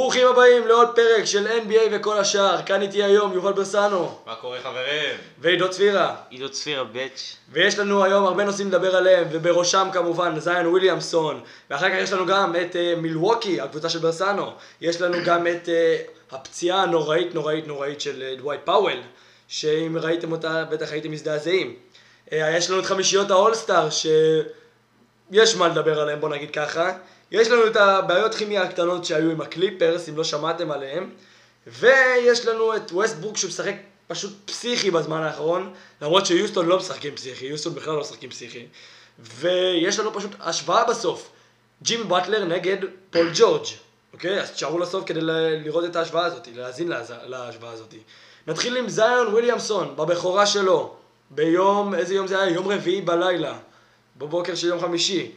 ברוכים הבאים לעוד פרק של NBA וכל השאר. כאן איתי היום יובל ברסנו מה קורה חברים? ועידו צפירה. עידו צפירה bitch. ויש לנו היום הרבה נושאים לדבר עליהם, ובראשם כמובן זיון וויליאמסון. ואחר כך יש לנו גם את אה, מילווקי, הקבוצה של ברסנו. יש לנו גם את אה, הפציעה הנוראית נוראית נוראית של אה, דווייט פאוול, שאם ראיתם אותה בטח הייתם מזדעזעים. אה, יש לנו את חמישיות האולסטאר, שיש מה לדבר עליהם בוא נגיד ככה. יש לנו את הבעיות כימיה הקטנות שהיו עם הקליפרס, אם לא שמעתם עליהם. ויש לנו את ווסטברוק שמשחק פשוט פסיכי בזמן האחרון, למרות שיוסטון לא משחקים פסיכי, יוסטון בכלל לא משחקים פסיכי. ויש לנו פשוט השוואה בסוף, ג'ימי באטלר נגד פול ג'ורג', אוקיי? אז תשארו לסוף כדי לראות את ההשוואה הזאת, להאזין להז- להשוואה הזאת. נתחיל עם זיון וויליאמסון, בבכורה שלו, ביום, איזה יום זה היה? יום רביעי בלילה, בבוקר של יום חמישי.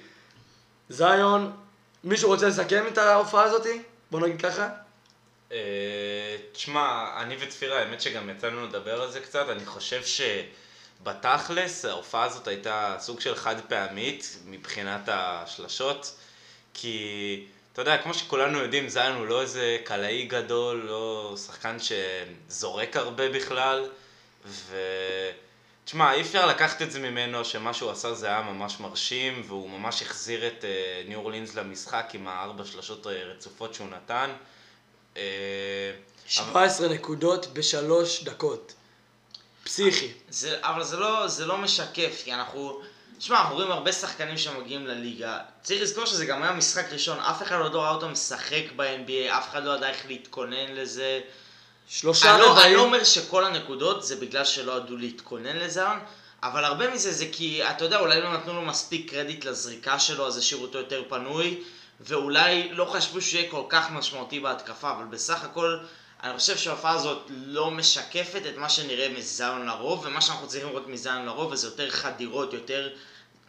זיון, מישהו רוצה לסכם את ההופעה הזאתי? בוא נגיד ככה. אה, תשמע, אני וצפירה, האמת שגם יצא לנו לדבר על זה קצת, אני חושב שבתכלס ההופעה הזאת הייתה סוג של חד פעמית מבחינת השלשות, כי אתה יודע, כמו שכולנו יודעים, זיון הוא לא איזה קלעי גדול, לא שחקן שזורק הרבה בכלל, ו... תשמע, אי אפשר לקחת את זה ממנו שמה שהוא עשה זה היה ממש מרשים והוא ממש החזיר את אה, ניו אורלינס למשחק עם הארבע שלשות אה, רצופות שהוא נתן. אה, אבל- 17 נקודות בשלוש דקות. פסיכי. זה, אבל זה לא, זה לא משקף, כי אנחנו... תשמע, אנחנו רואים הרבה שחקנים שמגיעים לליגה. צריך לזכור שזה גם היה משחק ראשון, אף אחד עוד לא ראה אותו משחק ב-NBA, אף אחד לא ידע איך להתכונן לזה. שלושה אני לא, אני רבעים. לא אומר שכל הנקודות זה בגלל שלא ידעו להתכונן לזה, אבל הרבה מזה זה כי, אתה יודע, אולי לא נתנו לו מספיק קרדיט לזריקה שלו, אז השאירו אותו יותר פנוי, ואולי לא חשבו שהוא יהיה כל כך משמעותי בהתקפה, אבל בסך הכל, אני חושב שההופעה הזאת לא משקפת את מה שנראה מזיון לרוב, ומה שאנחנו צריכים לראות מזיון לרוב, זה יותר חדירות, יותר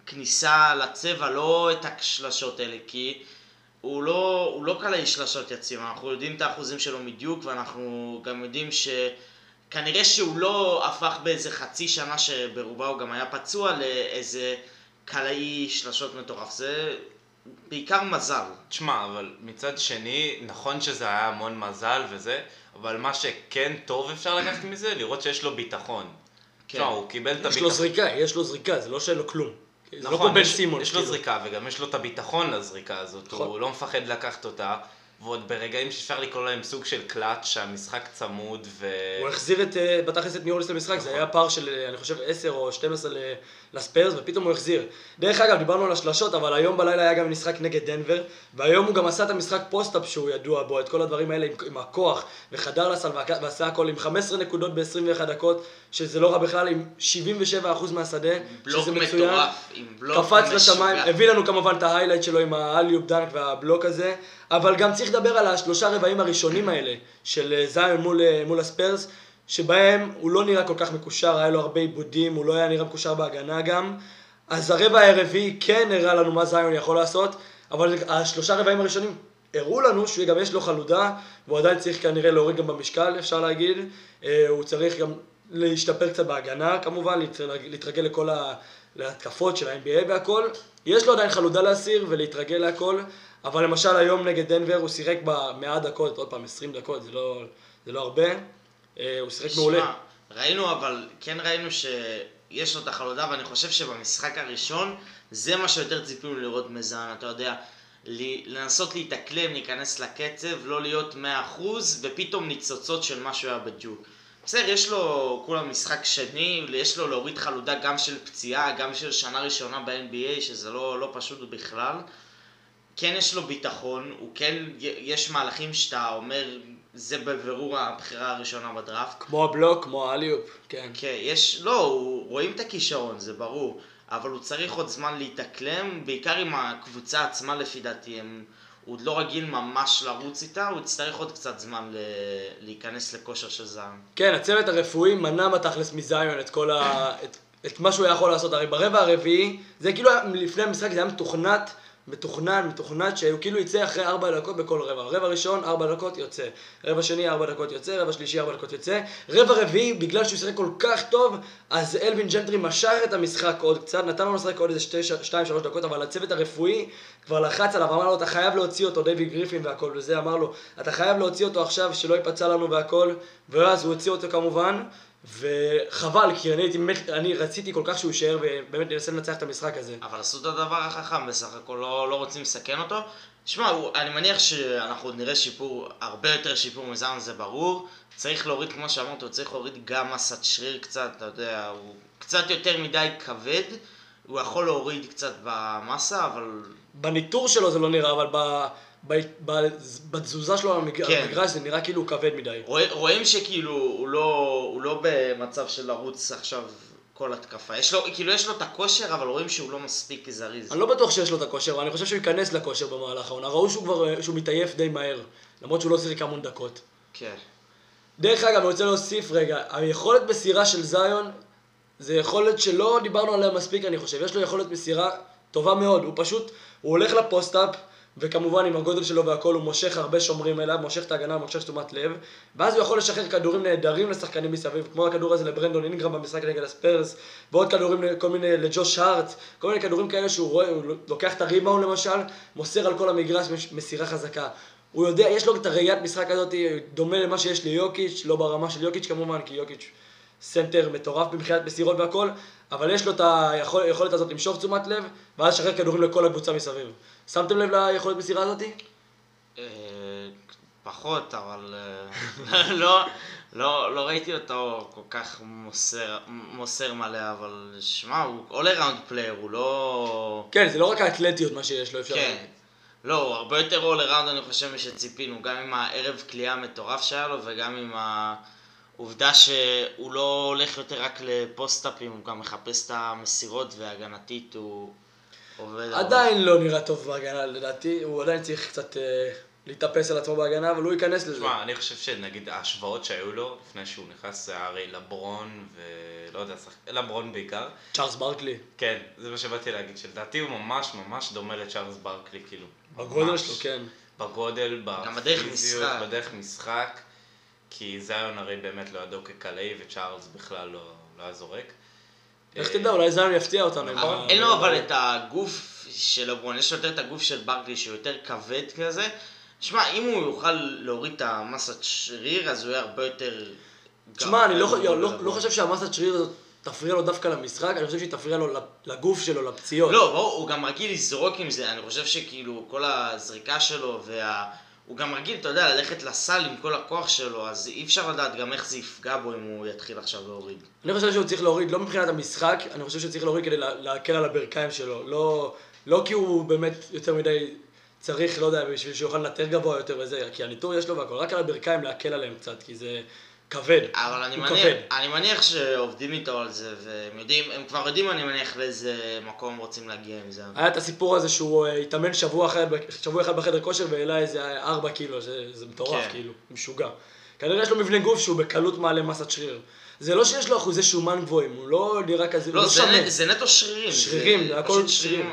כניסה לצבע, לא את השלשות האלה, כי... הוא לא, הוא לא קלעי שלשות יציב, אנחנו יודעים את האחוזים שלו מדיוק ואנחנו גם יודעים שכנראה שהוא לא הפך באיזה חצי שנה שברובה הוא גם היה פצוע לאיזה קלעי שלשות מטורף, זה בעיקר מזל. תשמע, אבל מצד שני, נכון שזה היה המון מזל וזה, אבל מה שכן טוב אפשר לקחת מזה, לראות שיש לו ביטחון. כן. תשמע, הוא קיבל את יש לו הביטחון. זריקה, יש לו זריקה, זה לא שאין לו כלום. זה לא כמו נכון, בן יש, סימונס. יש לו כאילו. זריקה וגם יש לו את הביטחון לזריקה הזאת, נכון. הוא לא מפחד לקחת אותה, ועוד ברגעים שאפשר לקרוא להם סוג של קלאץ' שהמשחק צמוד ו... הוא החזיר את, אה, בתכלס את ניו אורלינס למשחק, זה נכון. היה פער של, אה, אני חושב, 10 או 12 ל- לספיירס, ופתאום הוא החזיר. דרך אגב, דיברנו על השלשות, אבל היום בלילה היה גם משחק נגד דנבר, והיום הוא גם עשה את המשחק post-up שהוא ידוע בו, את כל הדברים האלה עם, עם הכוח, וחדר לסל ועשה הכל עם 15 נקודות ב-21 דקות, שזה לא רע בכלל, עם 77% מהשדה, בלוק שזה מצוין. מטורף, עם בלוק קפץ לשמיים, משוגע. הביא לנו כמובן את ה highlight שלו עם ה alley-oop dunk והבלוק הזה, אבל גם צריך לדבר על השלושה רבעים הראשונים האלה של אה, זיון מול, אה, מול הספיירס, שבהם הוא לא נראה כל כך מקושר, היה לו הרבה איבודים, הוא לא היה נראה מקושר בהגנה גם, אז הרבע הרביעי כן הראה לנו מה זיון יכול לעשות, אבל השלושה רבעים הראשונים הראו לנו שגם יש לו חלודה, והוא עדיין צריך כנראה להוריד גם במשקל, אפשר להגיד, אה, הוא צריך גם להשתפר קצת בהגנה כמובן, להתרגל, לכל ה... להתקפות של ה-NBA והכל. יש לו עדיין חלודה להסיר ולהתרגל להכל, אבל למשל היום נגד דנבר הוא שיחק במאה דקות, עוד פעם 20 דקות, זה לא, זה לא הרבה. אה, הוא שיחק מעולה. ראינו אבל, כן ראינו שיש לו את החלודה, ואני חושב שבמשחק הראשון, זה מה שיותר ציפינו לראות מזן, אתה יודע, לנסות להתאקלם, להיכנס לקצב, לא להיות 100% ופתאום ניצוצות של משהו היה בדיוק. בסדר, יש לו כולה משחק שני, יש לו להוריד חלודה גם של פציעה, גם של שנה ראשונה ב-NBA, שזה לא, לא פשוט בכלל. כן יש לו ביטחון, הוא כן, יש מהלכים שאתה אומר, זה בבירור הבחירה הראשונה בדראפט. כמו הבלוק, כמו האליופ, כן. כן, יש, לא, הוא, רואים את הכישרון, זה ברור, אבל הוא צריך עוד זמן להתאקלם, בעיקר עם הקבוצה עצמה לפי דעתי, הם, הוא עוד לא רגיל ממש לרוץ איתה, הוא יצטרך עוד קצת זמן ל, להיכנס לכושר של זעם. כן, הצוות הרפואי מנע בתכלס מזיון את כל ה... את, את מה שהוא היה יכול לעשות. הרי ברבע הרביעי, זה כאילו לפני המשחק זה היה מתוכנת מתוכנן, מתוכנן שהוא כאילו יצא אחרי ארבע דקות בכל רבע. רבע ראשון, ארבע דקות יוצא. רבע שני, ארבע דקות יוצא. רבע שלישי, ארבע דקות יוצא. רבע רביעי, בגלל שהוא שיחק כל כך טוב, אז אלווין ג'נטרי משך את המשחק עוד קצת, נתן לו לשחק עוד איזה שתי, שתיים, שלוש דקות, אבל הצוות הרפואי כבר לחץ עליו, אמר לו, אתה חייב להוציא אותו, דיוויד גריפין והכל, וזה אמר לו, אתה חייב להוציא אותו עכשיו, שלא ייפצע לנו והכל, ואז הוא הוציא אותו כמובן. וחבל, כי אני הייתי באמת, אני רציתי כל כך שהוא יישאר ובאמת ננסה לנצח את המשחק הזה. אבל עשו את הדבר החכם, בסך הכל לא, לא רוצים לסכן אותו. שמע, אני מניח שאנחנו נראה שיפור, הרבה יותר שיפור מזמן, זה ברור. צריך להוריד, כמו שאמרת, הוא צריך להוריד גם מסת שריר קצת, אתה יודע, הוא קצת יותר מדי כבד. הוא יכול להוריד קצת במסה, אבל... בניטור שלו זה לא נראה, אבל ב... בתזוזה שלו על המגרש כן. זה נראה כאילו הוא כבד מדי. רואים שכאילו הוא לא, הוא לא במצב של לרוץ עכשיו כל התקפה. יש לו, כאילו יש לו את הכושר, אבל רואים שהוא לא מספיק זריז. אני לא בטוח שיש לו את הכושר, אבל אני חושב שהוא ייכנס לכושר במהלך העונה. ראו שהוא כבר, שהוא מתעייף די מהר, למרות שהוא לא שיחק המון דקות. כן. דרך אגב, אני רוצה להוסיף רגע, היכולת מסירה של זיון, זה יכולת שלא דיברנו עליה מספיק, אני חושב. יש לו יכולת מסירה טובה מאוד. הוא פשוט, הוא הולך לפוסט-אפ, וכמובן עם הגודל שלו והכל הוא מושך הרבה שומרים אליו, מושך את ההגנה, מושך תשומת לב, ואז הוא יכול לשחרר כדורים נהדרים לשחקנים מסביב, כמו הכדור הזה לברנדון אינגרם במשחק נגד הספיירס, ועוד כדורים כל מיני לג'וש הארט, כל מיני כדורים כאלה שהוא רואה, הוא לוקח את הריבאונד למשל, מוסר על כל המגרש מסירה חזקה. הוא יודע, יש לו את הראיית משחק הזאת, דומה למה שיש ליוקיץ', לא ברמה של יוקיץ' כמובן, כי יוקיץ' סנטר מטורף מבחינת מסירות והכל, אבל יש לו את היכולת הזאת למשוך תשומת לב, ואז לשחרר כדורים לכל הקבוצה מסביב. שמתם לב ליכולת מסירה הזאתי? אה, פחות, אבל אה, לא, לא, לא ראיתי אותו כל כך מוסר, מוסר מלא, אבל שמע, הוא all around player, הוא לא... כן, זה לא רק האתלטיות מה שיש לו, אפשר... כן. לא, הוא הרבה יותר all around אני חושב משציפינו, גם עם הערב כליאה המטורף שהיה לו וגם עם העובדה שהוא לא הולך יותר רק לפוסט-אפים, הוא גם מחפש את המסירות והגנתית הוא... עדיין לא נראה טוב בהגנה לדעתי, הוא עדיין צריך קצת אה, להתאפס על עצמו בהגנה, אבל הוא ייכנס לזה. תשמע, אני חושב שנגיד ההשוואות שהיו לו לפני שהוא נכנס, זה הרי לברון ולא יודע, לברון בעיקר. צ'ארלס ברקלי. כן, זה מה שבאתי להגיד, שלדעתי הוא ממש ממש דומה לצ'ארלס ברקלי, כאילו. בגודל שלו, כן. בגודל, בפיזיות, בדרך משחק, כי זיון הרי באמת לא ידעו כקלעי וצ'ארלס בכלל לא, לא היה זורק. איך תדע, אולי זיון יפתיע אותנו. אין לו אבל את הגוף של לברון, יש לו יותר את הגוף של ברקלי שהוא יותר כבד כזה. שמע, אם הוא יוכל להוריד את המסת שריר, אז הוא יהיה הרבה יותר... תשמע, אני לא, לא, לא חושב שהמסת שריר הזאת תפריע לו דווקא למשחק, אני חושב שהיא תפריע לו לגוף שלו, לפציעות. לא, ברור, הוא גם רגיל לזרוק עם זה, אני חושב שכאילו כל הזריקה שלו וה... הוא גם רגיל, אתה יודע, ללכת לסל עם כל הכוח שלו, אז אי אפשר לדעת גם איך זה יפגע בו אם הוא יתחיל עכשיו להוריד. אני חושב שהוא צריך להוריד, לא מבחינת המשחק, אני חושב שהוא צריך להוריד כדי להקל על הברכיים שלו. לא, לא כי הוא באמת יותר מדי צריך, לא יודע, בשביל שהוא יוכל לנטר גבוה יותר וזה, כי הניטור יש לו והכל, רק על הברכיים להקל עליהם קצת, כי זה... כבד. אבל אני מניח, אני מניח שעובדים איתו על זה, והם יודעים, הם כבר יודעים, אני מניח, לאיזה מקום רוצים להגיע עם זה. היה את הסיפור הזה שהוא אה, התאמן שבוע, אחר, שבוע אחד בחדר כושר והעלה איזה ארבע קילו, זה, זה מטורף, כן. כאילו, משוגע. כנראה יש לו מבנה גוף שהוא בקלות מעלה מסת שריר. זה לא שיש לו אחוזי שומן גבוהים, הוא לא נראה כזה, לא, הוא לא שמן. זה נטו שרירים. שרירים, זה הכל שרירים.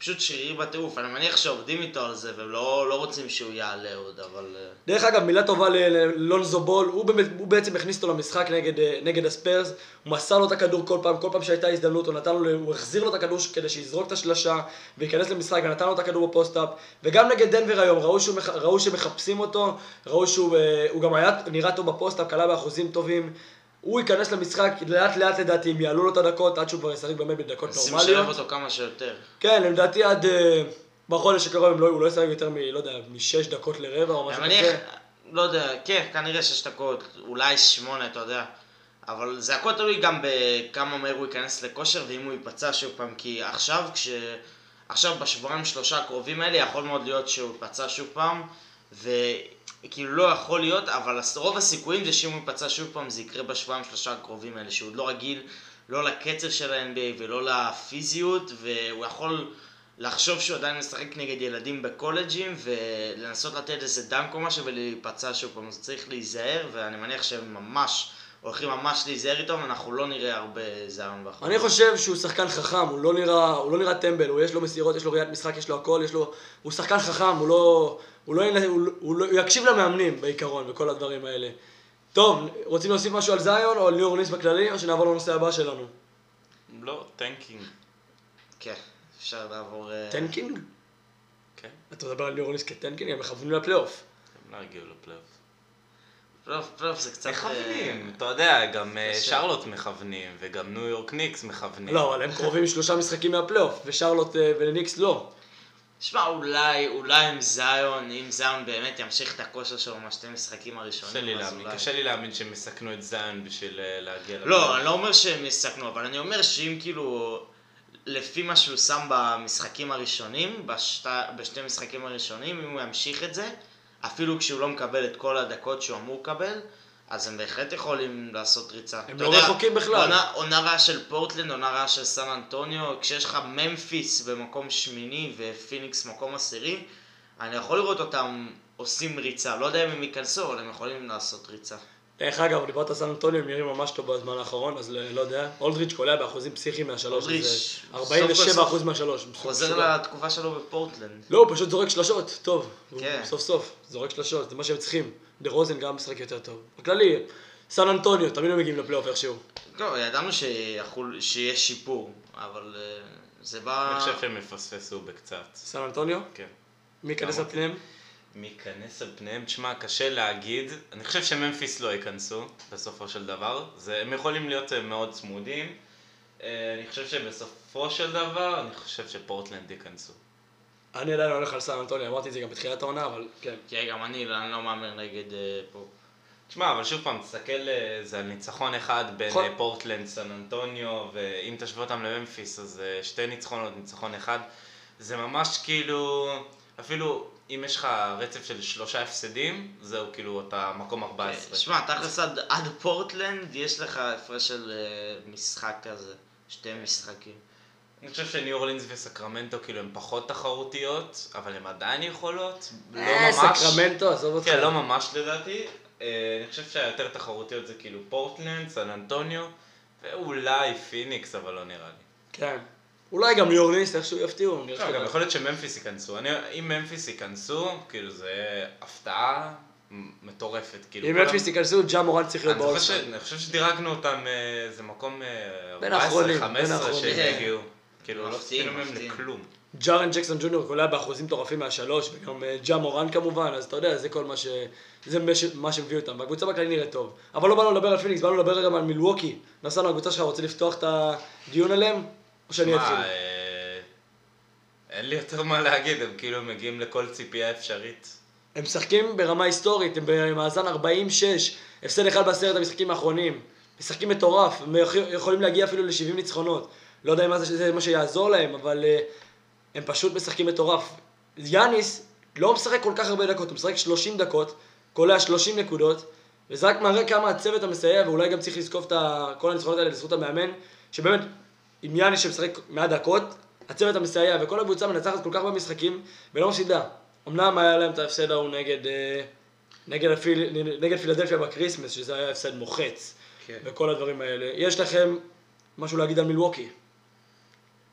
פשוט שרירי בטירוף, אני מניח שעובדים איתו על זה והם לא, לא רוצים שהוא יעלה עוד, אבל... אה, דרך אגב, מילה טובה ללונזו בול, הוא, באמת, הוא בעצם הכניס אותו למשחק נגד, אה, נגד הספיירס, הוא מסר לו את הכדור כל פעם, כל פעם שהייתה הזדמנות, הוא, נתן לו, הוא החזיר לו את הכדור כדי שיזרוק את השלשה וייכנס למשחק ונתן לו את הכדור ב post-up, וגם נגד דנבר היום, ראו, שהוא, ראו שמחפשים אותו, ראו שהוא אה, גם היה נראה טוב ב post-up, קלע באחוזים טובים, הוא ייכנס למשחק לאט לאט לדעתי, אם יעלו לו את הדקות, עד שהוא כבר ישחק באמת בדקות נורמליות. שים לשלב אותו כמה שיותר. כן, לדעתי עד... אה, בחודש הקרוב לא, הוא לא ישחק יותר מ... לא יודע, משש דקות לרבע או משהו כזה. לא יודע, כן, כנראה שש דקות, אולי שמונה, אתה יודע. אבל זה הכל תלוי גם בכמה מהר הוא ייכנס לכושר ואם הוא ייפצע שוב פעם, כי עכשיו כש... עכשיו בשבועיים שלושה הקרובים האלה יכול מאוד להיות שהוא ייפצע שוב פעם, ו... כאילו לא יכול להיות, אבל רוב הסיכויים זה שאם הוא ייפצע שוב פעם זה יקרה בשבועיים שלושה הקרובים האלה, שהוא עוד לא רגיל לא לקצב של ה-NBA ולא לפיזיות, והוא יכול לחשוב שהוא עדיין משחק נגד ילדים בקולג'ים ולנסות לתת איזה דנק או משהו ולהיפצע שוב פעם, אז צריך להיזהר, ואני מניח שהם ממש הולכים ממש להיזהר איתו, ואנחנו לא נראה הרבה זיון באחרונה. אני חושב שהוא שחקן חכם, הוא לא נראה, הוא לא נראה טמבל, הוא יש לו מסירות, יש לו ראיית משחק, יש לו הכל, יש לו... הוא שחקן חכם, הוא לא... הוא לא... הוא, הוא, הוא, לא, הוא יקשיב למאמנים בעיקרון, וכל הדברים האלה. טוב, רוצים להוסיף משהו על זיון או על ניו אורלינס בכללי, או שנעבור לנושא הבא שלנו? לא, tanking. כן, אפשר לעבור... אה, tanking? כן, אתה מדבר על ניו אורלינס כ tanking, הם מכוונים לפלייאוף. הם לא הגיעו לפלייאוף. פלייאוף, פלייאוף זה קצת... מכוונים, אה, אתה יודע, גם אה. שרלוט מכוונים, וגם ניו יורק ניקס מכוונים. לא, אבל הם קרובים שלושה משחקים מהפלייאוף, ושרלוט אה, וניקס לא. שמע, אולי, אולי עם זיון, אם זיון באמת ימשיך את הכושר שלו מהשתי משחקים הראשונים, קשה לי אז להאמין, אולי. קשה לי להאמין שהם יסכנו את זיון בשביל להגיע לא, אני לא אומר שהם יסכנו, אבל אני אומר שאם כאילו, לפי מה שהוא שם במשחקים הראשונים, בשת... בשתי משחקים הראשונים, אם הוא ימשיך את זה, אפילו כשהוא לא מקבל את כל הדקות שהוא אמור לקבל, אז הם בהחלט יכולים לעשות ריצה. הם לא יודע, רחוקים בכלל. עונה, עונה רעה של פורטלנד, עונה רעה של סן אנטוניו, כשיש לך ממפיס במקום שמיני ופיניקס מקום עשירי, אני יכול לראות אותם עושים ריצה. לא יודע אם הם ייכנסו, אבל הם יכולים לעשות ריצה. דרך אגב, דיברת על סן אנטוניו, הם נראים ממש טוב בזמן האחרון, אז לא לא יודע. אולדריץ' קולע באחוזים פסיכיים מהשלוש, אולדריץ', זה סוף 47 כל אחוז מהשלוש. חוזר. לתקופה שלו בפורטלנד. לא, הוא פשוט זורק שלשות, טוב. כן. סוף סוף, זורק שלשות, זה מה שהם צריכים. דה רוזן גם משחק יותר טוב. בכללי, סן אנטוניו, תמיד הם מגיעים לפלייאוף איכשהו. לא, ידענו שיש שיפור, אבל אה, זה בא... אני חושב שהם יפספסו בקצת. סן אנטוניו? כן. מי ייכנס גם על פניהם? מי ייכנס על פניהם? תשמע, קשה להגיד. אני חושב שממפיס לא ייכנסו, בסופו של דבר. זה, הם יכולים להיות אה, מאוד צמודים. אה, אני חושב שבסופו של דבר, אני חושב שפורטלנד ייכנסו. אני עדיין הולך על סן אנטוניו, אמרתי את זה גם בתחילת העונה, אבל כן. כן, גם אני, לא- אני לא מהמר נגד אה, פה. תשמע, אבל שוב פעם, תסתכל, אה, זה על ניצחון אחד בין נכון. אה, פורטלנד, סן אנטוניו, ואם תשווה אותם לממפיס, אז אה, שתי ניצחונות, ניצחון אחד. זה ממש כאילו, אפילו אם יש לך רצף של שלושה הפסדים, זהו, כאילו, אתה מקום 14. שמע, תכלס עד, עד פורטלנד יש לך הפרש של אה, משחק כזה. שתי משחקים. אני חושב שניו אורלינס וסקרמנטו כאילו הן פחות תחרותיות, אבל הן עדיין יכולות. לא אה, ממש. סקרמנטו, עזוב אותך. כן, לא ממש לדעתי. אה, אני חושב שהיותר תחרותיות זה כאילו פורטלנד, סן אנטוניו, ואולי פיניקס, אבל לא נראה לי. כן. אולי גם ניו אורלינס איכשהו יפתיעו. לך. גם יכול להיות שממפיס ייכנסו. אני, אם ממפיס ייכנסו, כאילו זה הפתעה מטורפת. כאילו, אם ממפיס ייכנסו, ג'ה מוראנט צריך להיות. ש- אני חושב שדירגנו אותם, אה, זה מקום אה, האחרונים, 14-15 בין האחרונים. שהם הגיעו. כאילו, לא מפתיעים, צפינו מהם. לכלום. ג'ארן ג'קסון ג'וניור קולע באחוזים מטורפים מהשלוש, וגם אה, ג'ה מורן כמובן, אז אתה יודע, זה כל מה ש... זה מה ש- מה שמביא אותם, והקבוצה בכלל נראית טוב. אבל לא באנו לדבר על פיניקס, באנו לדבר גם על מילווקי. נסענו, הקבוצה שלך רוצה לפתוח את הדיון עליהם? או שאני אתחיל? אה, אין לי יותר מה להגיד, הם כאילו מגיעים לכל ציפייה אפשרית. הם משחקים ברמה היסטורית, הם במאזן 46, הפסד אחד בעשרת המשחקים האחרונים. משחקים מטורף, הם יכ- יכולים להגיע אפילו ל-70 ניצחונות. לא יודע אם זה, זה מה שיעזור להם, אבל uh, הם פשוט משחקים מטורף. יאניס לא משחק כל כך הרבה דקות, הוא משחק 30 דקות, קולע 30 נקודות, וזה רק מראה כמה הצוות המסייע, ואולי גם צריך לזקוף את כל הניצחונות האלה לזכות המאמן, שבאמת, עם יאניס שמשחק מעט דקות, הצוות המסייע וכל הקבוצה מנצחת כל כך הרבה משחקים, ולא מפסידה. אמנם היה להם את ההפסד ההוא נגד, אה, נגד, הפיל, נגד פילדלפיה בקריסמס, שזה היה הפסד מוחץ, כן. וכל הדברים האלה. יש לכם משהו להגיד על מילווקי?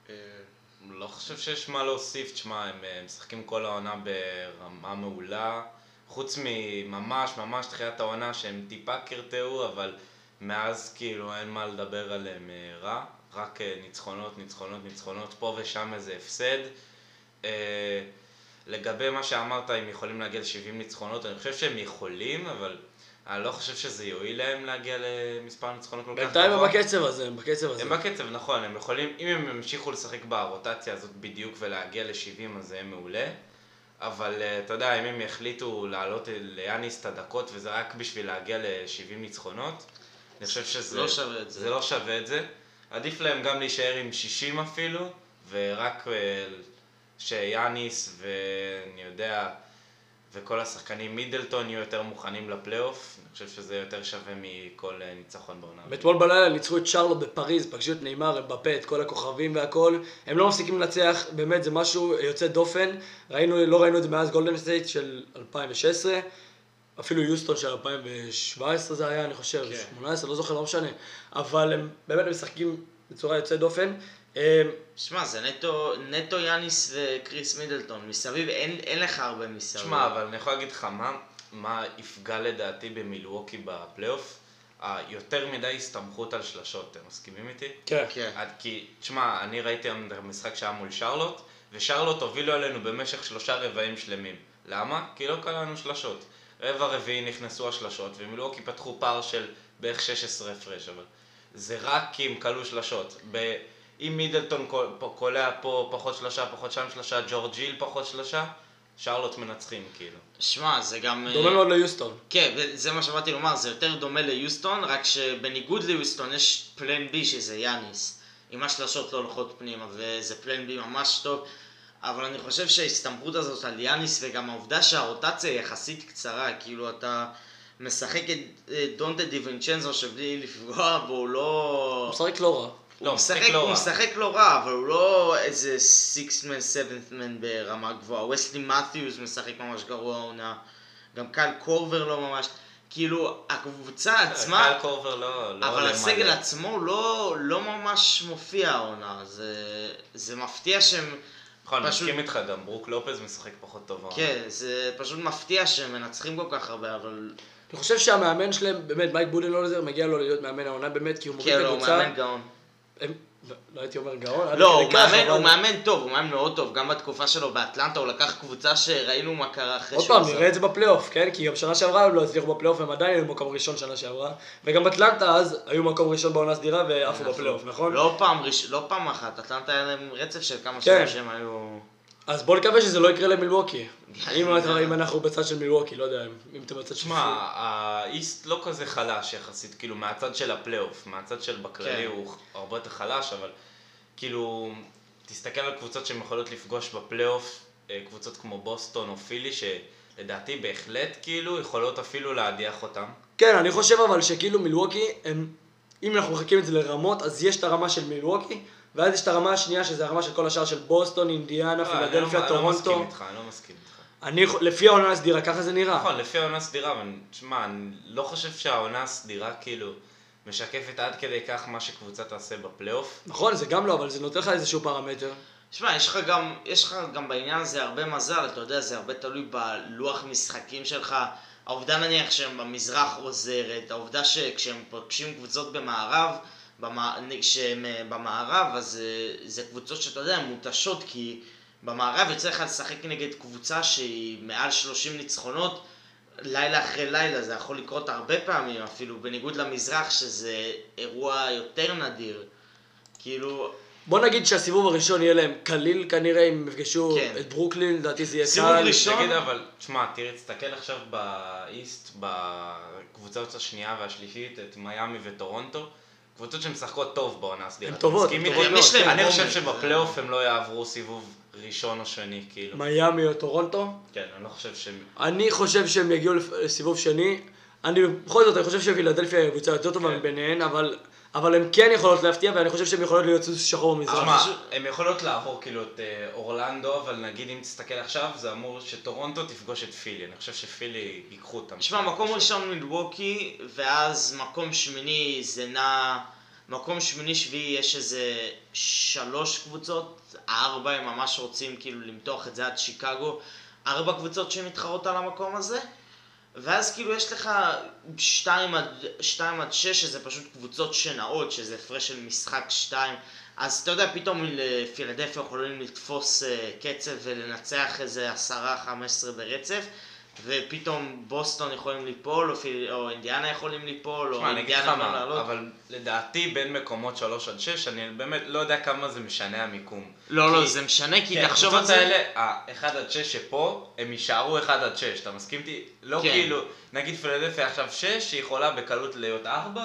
אה, לא חושב שיש מה להוסיף, תשמע, הם אה, משחקים כל העונה ברמה מעולה. חוץ מממש ממש תחילת העונה שהם טיפה קרטעו, אבל מאז כאילו אין מה לדבר עליהם רע. רק אה, ניצחונות, ניצחונות, ניצחונות, פה ושם איזה הפסד. אה, לגבי מה שאמרת, אם יכולים להגיע ל-70 ניצחונות, אני חושב שהם יכולים, אבל אני לא חושב שזה יועיל להם להגיע למספר ניצחונות כל כך בינתיים הם גבוה. בקצב הזה, הם בקצב הזה. הם בקצב, נכון, הם יכולים, אם הם ימשיכו לשחק ברוטציה הזאת בדיוק ולהגיע ל-70 אז זה יהיה מעולה. אבל אה, אתה יודע, אם הם יחליטו להעלות ליאניס את הדקות וזה רק בשביל להגיע ל-70 ניצחונות, אני חושב שזה... לא שווה את זה. זה לא שווה את זה. עדיף להם גם להישאר עם 60 אפילו, ורק אה, שיאניס ואני יודע, וכל השחקנים מידלטון יהיו יותר מוכנים לפלייאוף. אני חושב שזה יותר שווה מכל אה, ניצחון בעונה. ואתמול בלילה ניצחו את שרלוט בפריז, פגשו את נאמר, אמבפה, את כל הכוכבים והכל. הם לא מפסיקים לנצח, באמת זה משהו יוצא דופן. ראינו, לא ראינו את זה מאז גולדן סטייט של 2016. אפילו יוסטון של 2017 זה היה, אני חושב, כן. 18, לא זוכר, לא משנה. אבל הם באמת משחקים בצורה יוצאת דופן. אמ, שמע, זה נטו, נטו יאניס וקריס מידלטון. מסביב אין, אין לך הרבה מסביב. תשמע, אבל אני יכול להגיד לך מה, מה יפגע לדעתי במילווקי בפלייאוף? היותר מדי הסתמכות על שלשות, אתם מסכימים איתי? כן. כן. עד כי, תשמע, אני ראיתי היום את המשחק שהיה מול שרלוט, ושרלוט הובילו עלינו במשך שלושה רבעים שלמים. למה? כי לא קלענו שלשות. רבע רביעי נכנסו השלשות, ומילווקי פתחו פער של בערך 16 הפרש, אבל זה רק כי הם כלו שלשות. ב... אם מידלטון קולע פה פחות שלושה, פחות שם שלושה, ג'ורג' ג'יל פחות שלושה, שרלוט מנצחים כאילו. שמע, זה גם... דומה אה, מאוד ליוסטון. כן, וזה מה שבאתי לומר, זה יותר דומה ליוסטון, רק שבניגוד ליוסטון יש פלן בי שזה יאניס. אם השלשות לא הולכות פנימה, וזה פלן בי ממש טוב. אבל אני חושב שההסתמכות הזאת על יאניס, וגם העובדה שהרוטציה היא יחסית קצרה, כאילו אתה משחק את אה, דונטה דיוונצ'נזו, שבלי לפגוע בו, הוא לא... הוא משחק לא רע. לא, הוא משחק משחק, לא הוא רע. משחק לא רע, אבל הוא לא איזה סיקסמן, סבנטמן ברמה גבוהה. וסלי מת'יוס משחק ממש גרוע העונה. גם קייל קורבר לא ממש. כאילו, הקבוצה עצמה, קייל קורבר לא... לא אבל הסגל. עצמו הוא לא, לא ממש מופיע העונה. זה, זה מפתיע שהם... נכון, אני מסכים איתך גם, ברוק לופז משחק פחות טוב. כן, זה פשוט מפתיע שהם מנצחים כל כך הרבה, אבל... אני חושב שהמאמן שלהם, באמת, מייק בודנולזר, מגיע לו להיות מאמן העונה, באמת, כי הוא מוביל כן, את לא, הוא הקבוצה. מאמן גאון. הם- לא- לא הייתי אומר גאון, לא, הוא מאמן, הוא מאמן טוב, הוא מאמן מאוד טוב. גם בתקופה שלו באטלנטה הוא לקח קבוצה שראינו מה קרה אחרי עוד שהוא פעם, עזב. נראה את זה בפלייאוף, כן? כי גם שנה שעברה הם לא הצליחו בפלייאוף, הם עדיין היו במקום ראשון שנה שעברה. וגם אטלנטה אז היו מקום ראשון בעונה סדירה ועפו בפלייאוף, נכון? לא פעם. לא פעם אחת, אטלנטה היה להם רצף של כמה כן. שנים שהם היו... אז בוא נקווה שזה לא יקרה למילווקי. אם אנחנו בצד של מילווקי, לא יודע, אם אתם בצד של... תשמע, ה East לא כזה חלש יחסית, כאילו מהצד של הפלייאוף, מהצד של בכללי כן. הוא הרבה יותר חלש, אבל כאילו, תסתכל על קבוצות שהן יכולות לפגוש בפלייאוף, אה, קבוצות כמו בוסטון או פילי, שלדעתי בהחלט כאילו יכולות אפילו להדיח אותם. כן, אני חושב אבל שכאילו מילווקי, הם... אם אנחנו מחלקים את זה לרמות, אז יש את הרמה של מילווקי, ואז יש את הרמה השנייה, שזה הרמה של כל השאר של בוסטון, אינדיאנה, לא, אני פילדלפיה, לא- אני לא מסכים טורונטו. איתך, אני לא מסכים איתך. אני, לפי העונה הסדירה, ככה זה נראה. נכון, לפי העונה הסדירה, אבל תשמע, אני לא חושב שהעונה הסדירה כאילו משקפת עד כדי כך מה שקבוצה תעשה בפלייאוף. נכון, זה גם לא, אבל זה נותן לך איזשהו פרמטר. שמע, יש לך גם, יש לך גם בעניין הזה הרבה מזל, אתה יודע, זה הרבה תלוי בלוח משחקים שלך. העובדה נניח שהם במזרח עוזרת, העובדה שכשהם פוגשים קבוצות במערב, במע... שהם אה, במערב, אז אה, זה קבוצות שאתה יודע, מותשות, כי במערב יוצא לך לשחק נגד קבוצה שהיא מעל 30 ניצחונות, לילה אחרי לילה, זה יכול לקרות הרבה פעמים אפילו, בניגוד למזרח, שזה אירוע יותר נדיר. כאילו, בוא נגיד שהסיבוב הראשון יהיה להם קליל כנראה, אם יפגשו כן. את ברוקלין, לדעתי זה יהיה סיבוב קל. ראשון- תגיד אבל, תשמע, תראה, תסתכל עכשיו באיסט, בקבוצות השנייה והשלישית, את מיאמי וטורונטו. קבוצות שמשחקות טוב בעונה הסדירה. הן טובות, הן? טובות מאוד. אני עומק, חושב שבפלייאוף הם לא יעברו סיבוב ראשון או שני, כאילו. מיאמי או טורונטו. כן, אני לא חושב שהם... אני חושב שהם יגיעו לסיבוב שני. אני, בכל זאת, אני חושב שפילדלפיה היא קבוצה יותר טובה כן. מביניהן, אבל, אבל הן כן יכולות להפתיע, ואני חושב שהן יכולות להיות סוס שחור במזרח. תשמע, הן יכולות לעבור כאילו את אה, אורלנדו, אבל נגיד אם תסתכל עכשיו, זה אמור שטורונטו תפגוש את פילי. אני חושב שפילי ייקחו אותם. תשמע, מקום ראשון מילווקי, ואז מקום שמיני זה נע... מקום שמיני שביעי יש איזה שלוש קבוצות, ארבע הם ממש רוצים כאילו למתוח את זה עד שיקגו, ארבע קבוצות שמתחרות על המקום הזה, ואז כאילו יש לך שתיים עד, שתיים עד שש, שזה פשוט קבוצות שנעות, שזה הפרש של משחק שתיים, אז אתה יודע, פתאום לפילדלפיה יכולים לתפוס אה, קצב ולנצח איזה עשרה, חמש עשרה ברצף. ופתאום בוסטון יכולים ליפול, או. או אינדיאנה יכולים ליפול, או אינדיאנה יכולים לעלות. אבל לדעתי בין מקומות 3 עד 6, אני באמת לא יודע כמה זה משנה המיקום. לא, לא, כי- זה משנה, כי כן, תחשוב על זה... האלה, ה-1 עד 6 שפה, הם יישארו 1 עד 6, אתה מסכים איתי? לא כן. כאילו, נגיד פילדלפיה עכשיו 6, שהיא יכולה בקלות להיות 4,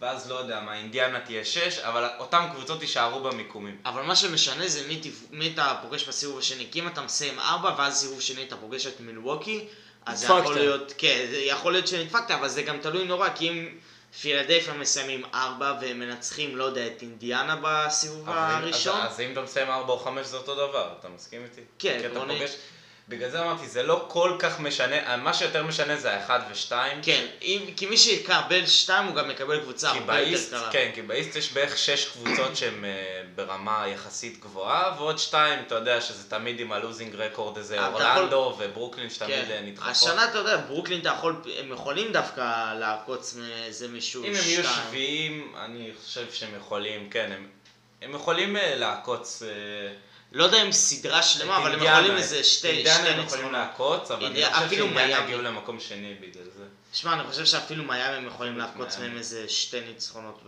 ואז לא יודע מה, אינדיאנה תהיה 6, אבל אותן קבוצות יישארו במיקומים. אבל מה שמשנה זה מי, תפ... מי אתה פוגש בסיבוב השני. כי אם אתה מסיים ארבע, ואז סיבוב שני אתה פוגש את מילווקי, אז זה נדפקת. יכול להיות, כן, זה יכול להיות שנדפקת, אבל זה גם תלוי נורא, כי אם פילדלפיה מסיימים ארבע והם מנצחים, לא יודע, את אינדיאנה בסיבוב הראשון, אז, אז אם אתה מסיים 4 או 5 זה אותו דבר, אתה מסכים איתי? כן, כי אתה. פוגש... בגלל זה אמרתי, זה לא כל כך משנה, מה שיותר משנה זה האחד ושתיים. כן, אם, כי מי שיקבל שתיים הוא גם יקבל קבוצה הרבה יותר קלה. כן, כי באיסט יש בערך שש קבוצות שהן אה, ברמה יחסית גבוהה, ועוד שתיים, אתה יודע, שזה תמיד עם ה losing record אתה יכול- אורלנדו וברוקלין שתמיד כן. אה, נדחפות. השנה אתה יודע, ברוקלין אתה יכול, הם יכולים דווקא לעקוץ מאיזה מישהו אם הם יהיו שתיים. שביעים, אני חושב שהם יכולים, כן, הם, הם יכולים אה, לעקוץ... אה, לא יודע אם סדרה שלמה, אבל הם. יכולים איזה שתי אינדיאנה הם יכולים. לעקוץ, אבל אני חושב שאינדיאנה. יגיעו למקום שני בגלל זה. שמע, אני חושב שאפילו מיאמי הם יכולים לעקוץ. מהם איזה שתי ניצחונות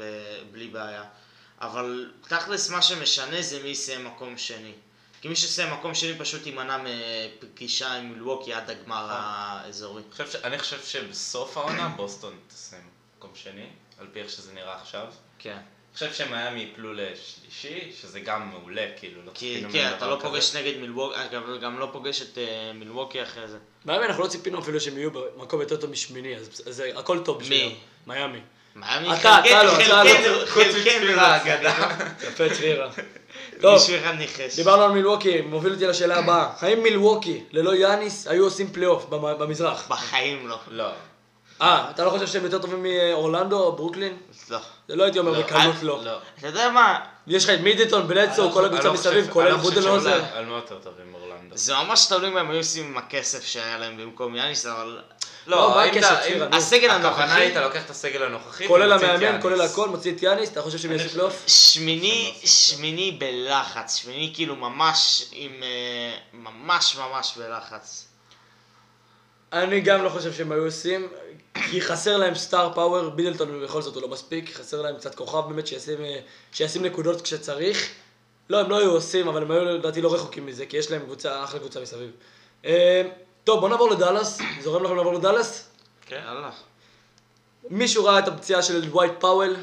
בלי בעיה. אבל תכלס מה שמשנה זה מי יסיים מקום שני. כי מי שיסיים מקום שני פשוט יימנע מפגישה עם מילווקי עד הגמר נכון. האזורי. אני חושב שבסוף העונה בוסטון תסיים מקום שני, על פי איך שזה נראה עכשיו. כן. חושב שמיאמי ייפלו לשלישי, שזה גם מעולה, כאילו, לא כי כן, אתה לא כזה. פוגש נגד מילווקי, גם, גם לא פוגש את אה, מילווקי אחרי זה. מיאמי אנחנו לא ציפינו אפילו שהם יהיו במקום יותר טוב משמיני, אז זה הכל טוב בשבילם. מי? מיאמי. מיאמי אתה, אתה לא, אתה לא. חלקנו, חוץ חלקנו מצפירה, לא אגדה. יפה צבירה. טוב. דיברנו על מילווקי, מוביל אותי לשאלה הבאה. האם מילווקי ללא יאניס היו עושים פלייאוף במ- במזרח? בחיים לא. לא. אה, אתה לא חושב שהם יותר טובים מאורלנדו או ברוקלין? לא. זה לא הייתי אומר לא, בקלות אל- לא. לא. אתה יודע מה? יש לך את מידלטון, בלדסו, אני כל לא- הקבוצה לא מסביב, כולל אני לא לא יותר טובים מאורלנדו. זה ממש תלוי מה הם היו עושים עם הכסף שהיה להם במקום יאניס, אבל... לא, לא, מה נו? הסגל הכוונה הנוכחי- היא, אתה לוקח את הסגל הנוכחי כולל המאמן, יאניס. כולל הכל, מוציא את יאניס, אתה חושב שהם יעשו פלייאוף? שמיני, לא שמיני בלחץ, שמיני כאילו ממש עם... אה, ממש ממש בלחץ. אני גם לא חושב שהם היו עושים, כי חסר להם star power, מידלטון בכל זאת הוא לא מספיק, חסר להם קצת כוכב באמת שישים, אה, שישים נקודות כשצריך. לא, הם לא היו עושים, אבל הם היו לדעתי לא רחוקים מזה, כי יש להם קבוצה, אחלה קבוצה מסביב. אה, טוב, בוא נעבור לדאלאס, זורם לכם לעבור לדאלאס? כן. יאללה. מישהו ראה את הפציעה של דווייט פאוול?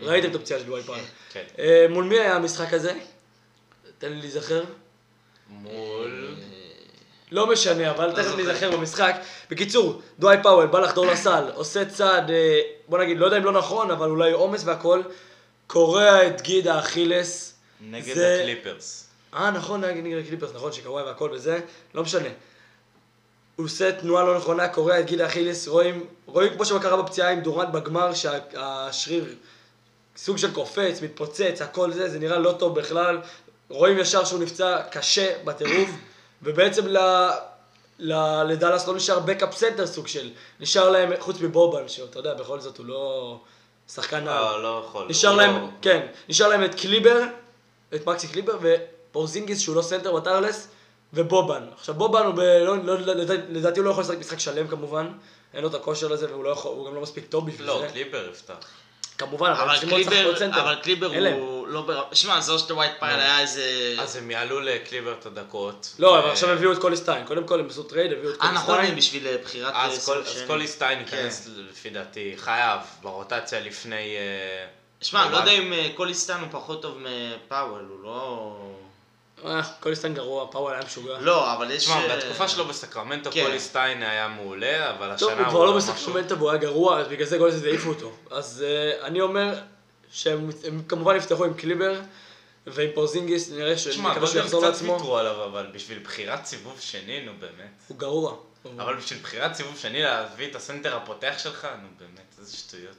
ראיתם את הפציעה של דווייט פאוול. כן. אה, מול מי היה המשחק הזה? תן לי להיזכר. מול... לא משנה, אבל תכף זוכר. ניזכר במשחק. בקיצור, דווייט פאוול בא לחדור לסל, עושה צעד, אה, בוא נגיד, לא יודע אם לא נכון, אבל אולי עומס והכל, קורע את גיד האכילס. נגד זה- הקליפרס. אה, נכון, נגד נגד הקליפרס, נכון, שקוואי והכל וזה, לא משנה. הוא עושה תנועה לא נכונה, קורע את גיד האכילס, רואים, רואים כמו שקרה בפציעה עם דורנט בגמר, שהשריר סוג של קופץ, מתפוצץ, הכל זה, זה נראה לא טוב בכלל. רואים ישר שהוא נפצע קשה בטירוף, ובעצם ל... ל... לדאלאס לא נשאר backup סנטר סוג של, נשאר להם, חוץ מבובן, שאתה יודע, בכל זאת הוא לא שחקן. לא, לא יכול. נשאר להם, לא- כן, נשאר להם את קליבר, את מקסי קליבר, ופורזינגיס שהוא לא סנטר בתכלס, ובובן. עכשיו בובן הוא ב... לא, לא, לדעתי- לדעתי הוא לא יכול לשחק משחק שלם כמובן, אין לו את הכושר לזה והוא לא יכול, הוא גם לא מספיק טוב בשביל לא, זה. קליבר יפתח. כמובן, אבל אבל קליבר. אבל קליבר. הוא לא ברמה... שמע, זה או שדווייט פאוול היה איזה... אז הם יעלו לקליבר את הדקות. לא, אבל עכשיו הביאו את קוליסטיין. קודם כל הם עשו trade, הביאו את אה, נכון, קוליסטיין. בשביל אה, בחירת... אה, אז שני. קוליסטיין כן. ייכנס לפי דעתי, חייב, ברוטציה לפני... אה, שמע, אני לא. יודע אם אה, קוליסטיין הוא פחות טוב מפאוול, הוא לא... אה, קוליסטיין גרוע, פאוול היה משוגע. לא, אבל יש... תשמע, אה, בתקופה שלו בסקרמנטו כן. קוליסטיין היה מעולה, אבל טוב, השנה הוא כבר לא משהו- בסקרמנטו והוא היה גרוע, אז בגלל זה גולדסטייט העיפו אותו. אז אה, אני אומר שהם הם כמובן יפתחו עם קליבר ועם פורזינגיס, נראה ש... תשמע, גולדן יחזור קצת. ויתרו עליו, אבל בשביל בחירת סיבוב שני, נו באמת. הוא גרוע. אבל בשביל בחירת סיבוב שני להביא את הסנטר הפותח שלך, נו באמת, איזה שטויות.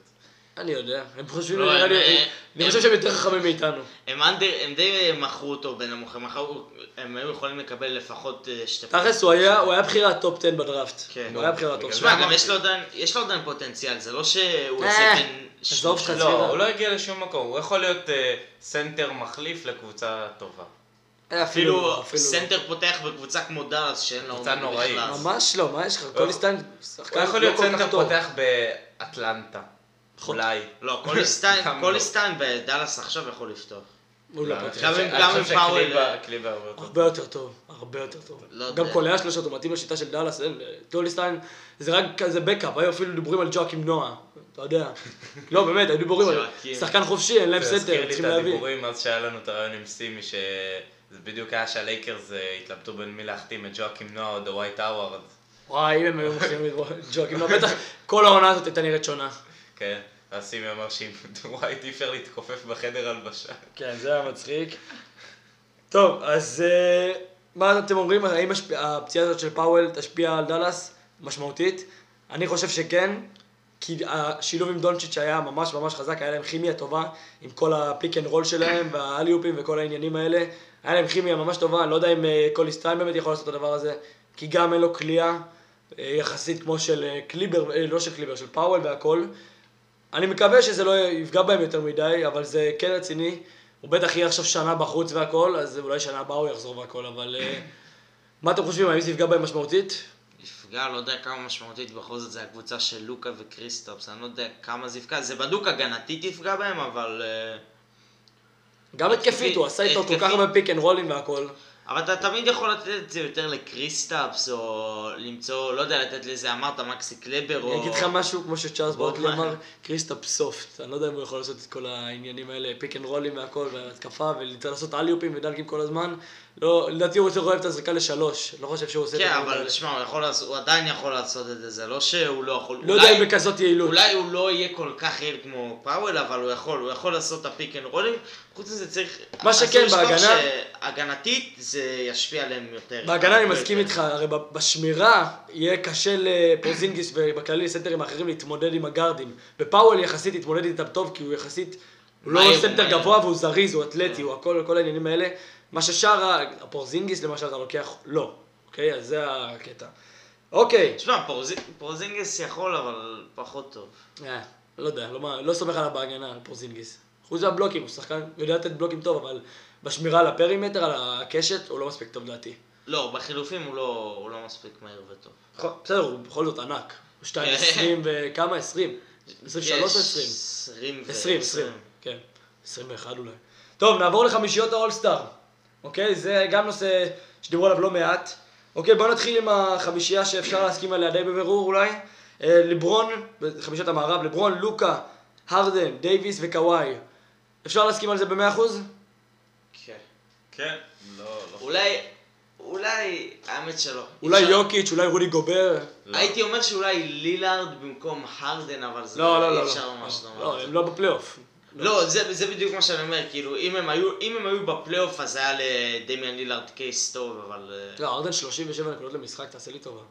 אני יודע, הם חושבים, לא, הם, לי, אה, אני הם- חושב שהם יותר חכמים מאיתנו. הם under, הם די מכרו אותו בנמוך, הם מכרו, הם היו יכולים לקבל לפחות אה, שתי... תכלס הוא היה הוא היה בחירת top 10 בדראפט. כן. הוא היה בחירת top בגלל 10. תשמע, גם. יש לו עדיין, יש לו עדיין פוטנציאל, זה לא שהוא אה, איזה בן... עזוב אותך. לא, הוא לא הגיע לשום מקום, הוא יכול להיות סנטר מחליף לקבוצה טובה. אפילו אפילו לא. סנטר פותח בקבוצה כמו דאלאס שאין לו קבוצה עומק נוראית. בכלל. ממש לא, מה יש לך? קולי סטיין שחקן הוא יכול לא להיות כל כך סנטר טוב. פותח באטלנטה. נכון. אולי. לא, קוליסטיין, גם לא. קולי סטיין בדאלאס עכשיו יכול לפתוח. הוא לא פותח. גם פאוול, אה, קליבה הרבה יותר טוב, הרבה יותר טוב. לא גם. קולע שלושות, הוא מתאים לשיטה של דאלאס, אין, קולי סטיין זה רק כזה backup, היו אפילו דיבורים על ג'ואקים נואה, אתה יודע. לא, באמת, היו דיבורים על. שחקן חופשי, אין להם זה סנטר, הזכיר לי צריכים את להביא. הדיבורים אז שהיה לנו את הרעיון עם סימי, שזה בדיוק היה שהלייקרס אה, התלבטו בין מי להחתים את ג'ואקים נואה או דווייט האווארד. וואי, אם הם היו מוכנים את ג'ואקים נואה, בטח כל העונה הזאת הייתה נראית שונה. כן. ואז סימי אמר שעם דווייט אי אפשר להתכופף בחדר הלבשה. כן, זה היה מצחיק. טוב, אז אה, מה אתם אומרים, האם הפציעה הזאת של פאוול תשפיע על דאלאס משמעותית? אני חושב שכן, כי השילוב עם דונצ'יץ' היה ממש ממש חזק, היה להם כימיה טובה עם כל הפיק אנד רול שלהם והאליופים וכל העניינים האלה. היה להם כימיה ממש טובה, אני לא יודע אם אה, קולי סטיין באמת יכול לעשות את הדבר הזה, כי גם אין לו קליעה אה, יחסית כמו של אה, קליבה, לא של קליבה, של פאוול והכל. אני מקווה שזה לא יפגע בהם יותר מדי, אבל זה כן רציני. הוא בטח יהיה עכשיו שנה בחוץ והכל, אז אולי שנה הבאה הוא יחזור והכל, אבל... אה, מה אתם חושבים, האם זה יפגע בהם משמעותית? יפגע, לא יודע כמה משמעותית, בכל זאת זה הקבוצה של לוקה וקריסטאפס, אני לא יודע כמה זה יפגע, זה בדוק הגנתית יפגע בהם, אבל... אה, גם התקפית, הוא עשה איתו כל כך. הרבה פיק אנד רולים והכל. אבל אתה תמיד יכול לתת את זה יותר לקריסטאפס, או למצוא, לא יודע, לתת לזה, אמרת מקסי קליבה, או... אני אגיד לך משהו, כמו שצ'ארלס מה? אמר, קריסטאפס soft. אני לא יודע אם הוא יכול לעשות את כל העניינים האלה, פיק אנד רולים והכל, והתקפה, ולעשות אליופים ודאנקים כל הזמן. לא, לדעתי הוא יותר אוהב את הזריקה לשלוש. לא חושב שהוא עושה את כן, הדברים האלה. אבל תשמע, הוא יכול לעשות, הוא עדיין יכול לעשות את זה, זה לא שהוא לא יכול... לא יודע אם בכזאת יעילות. אולי הוא לא יהיה כל כך יעיל כמו פאוול, אבל הוא יכול, הוא יכול לעשות את הפיק אנד רולים. חוץ מזה צריך... מה שכן, בהגנה- שהגנתית זה ישפיע עליהם יותר. בהגנה אני מסכים. איתך, הרי בשמירה יהיה קשה לפורזינגיס ובכללי לסנטרים האחרים להתמודד עם הגארדים. ופאוול יחסית התמודד איתם טוב, כי הוא יחסית, הוא לא סנטר. גבוה והוא זריז, הוא אתלטי, הוא הכל, כל העניינים האלה. מה ששאר הפורזינגיס למשל אתה לוקח, לא. אוקיי? אז זה הקטע. אוקיי. תשמע, פורזינגיס יכול, אבל פחות טוב. אה, לא יודע, לא, לא סומך עליו בהגנה, על פורזינגיס. חוץ מהבלוקים, הוא שחקן, יודע לתת בלוקים טוב, אבל בשמירה על הפרימטר, על הקשת, הוא לא מספיק טוב לדעתי. לא, בחילופים הוא לא, הוא לא מספיק מהיר וטוב. נכון, בסדר, הוא בכל זאת ענק. הוא 2.20 וכמה? 20? 23 או 20? 20 ו... 20, 20, כן. 21 אולי. טוב, נעבור לחמישיות האולסטאר. אוקיי? זה גם נושא שדיברו עליו לא מעט. אוקיי, בואו נתחיל עם החמישייה שאפשר להסכים עליה די בבירור אולי. אה, לברון, בחמישיית המערב, לברון, לוקה, הרדן, דייוויס וקוואי. אפשר להסכים על זה ב-100%? כן. כן, לא, לא. אולי, אולי, האמת שלא. אולי אפשר- יוקיץ', אולי רודי גובר. לא. הייתי אומר שאולי לילארד במקום הרדן, אבל זה לא, לא, אי לא. אפשר לא, ממש לומר. לא, הם לא בפלייאוף. לא, זה, זה בדיוק מה שאני אומר, כאילו, אם הם היו, אם הם היו בפלייאוף אז היה לדמיאן לילארד case טוב, אבל... אה, לא, הרדן 37 נקודות למשחק, תעשה לי טובה.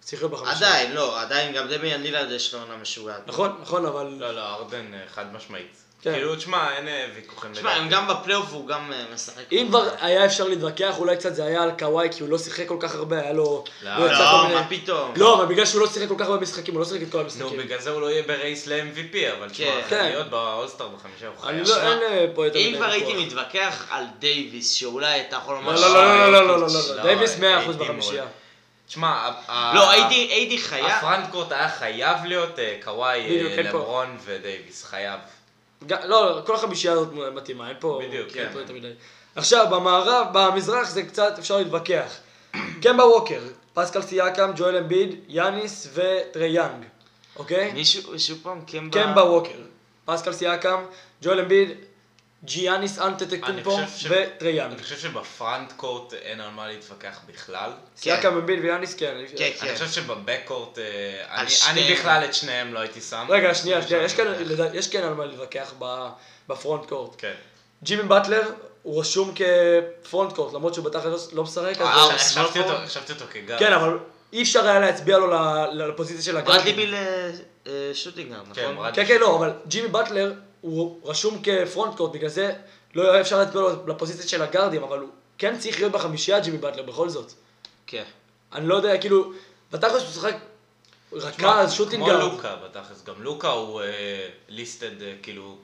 צריך להיות בחמישייה. עדיין, לא, עדיין, גם דמיאן לילארד יש לו עונה משוגעת. נכון, נכון, אבל... לא, לא, הארדן אה, חד משמעית. כאילו, תשמע, אין ויכוחים. תשמע, הם גם בפלייאוף והוא גם משחק. אם כבר היה אפשר להתווכח, אולי קצת זה היה על קוואי, כי הוא לא שיחק כל כך הרבה, היה לו... לא, לא, מה פתאום. לא, אבל בגלל שהוא לא שיחק כל כך הרבה משחקים, הוא לא שיחק את כל המשחקים. נו, בגלל זה הוא לא יהיה ב race ל-MVP, אבל תשמע, להיות באולסטאר בחמישה אני לא, אין פה יותר... מדי אם כבר הייתי מתווכח על דייוויס, שאולי אתה יכול לומר... לא, לא, לא, לא, לא, לא, לא, דייוויס 100% בחמישייה. תשמע, לא, הייתי חייב... ה frontcourt היה חייב להיות קוואי, לברון ודייוויס, חייב. ג- לא, כל החמישייה הזאת מתאימה, אין פה... בדיוק, כן. מדי. עכשיו, במערב, במזרח זה קצת אפשר להתווכח. קמבה ווקר, פסקל סיאקם, ג'ואל אמביד, יאניס וטרי יאנג, אוקיי? מישהו, שוב פעם, קמבה... קמבה ווקר, פסקל סיאקם, ג'ואל אמביד, יאניס אני אנטטקומפו חושב ש- וטרי יאנג. אני חושב שב frontcourt אין על מה להתווכח בכלל. סיאקם, אמביד ויאניס, כן. כן, אני חושב שב backcourt, אה, על אני-. אני בכלל את שניהם לא הייתי שם. רגע, שנייה, שנייה, יש אה, כן על מה להתווכח ב- בפרונט קורט. כן. ג'ימי באטלר, הוא רשום כפרונט קורט, למרות שהוא בתכל'ס לא משחק, אז... אה, הוא- הוא חשבתי אותו- כגארד. כן, אבל אי אפשר היה להצביע לו לפוזיציה של הגארד. ברדלי ביל אה, שוטינגר, כן, נכון? כן, כן, לא, אבל ג'ימי באטלר הוא רשום כפרונט קורט, בגלל זה לא היה אפשר להצביע לו לפוזיציה של הגארדים, אבל הוא כן צריך להיות בחמישייה, ג'ימי באטלר, בכל זאת. כן. אני לא יודע, כאילו, בתכל'ס הוא תשמע, רכז, shooting כמו guard. לוקה בתכלס, גם לוקה הוא listed כאילו...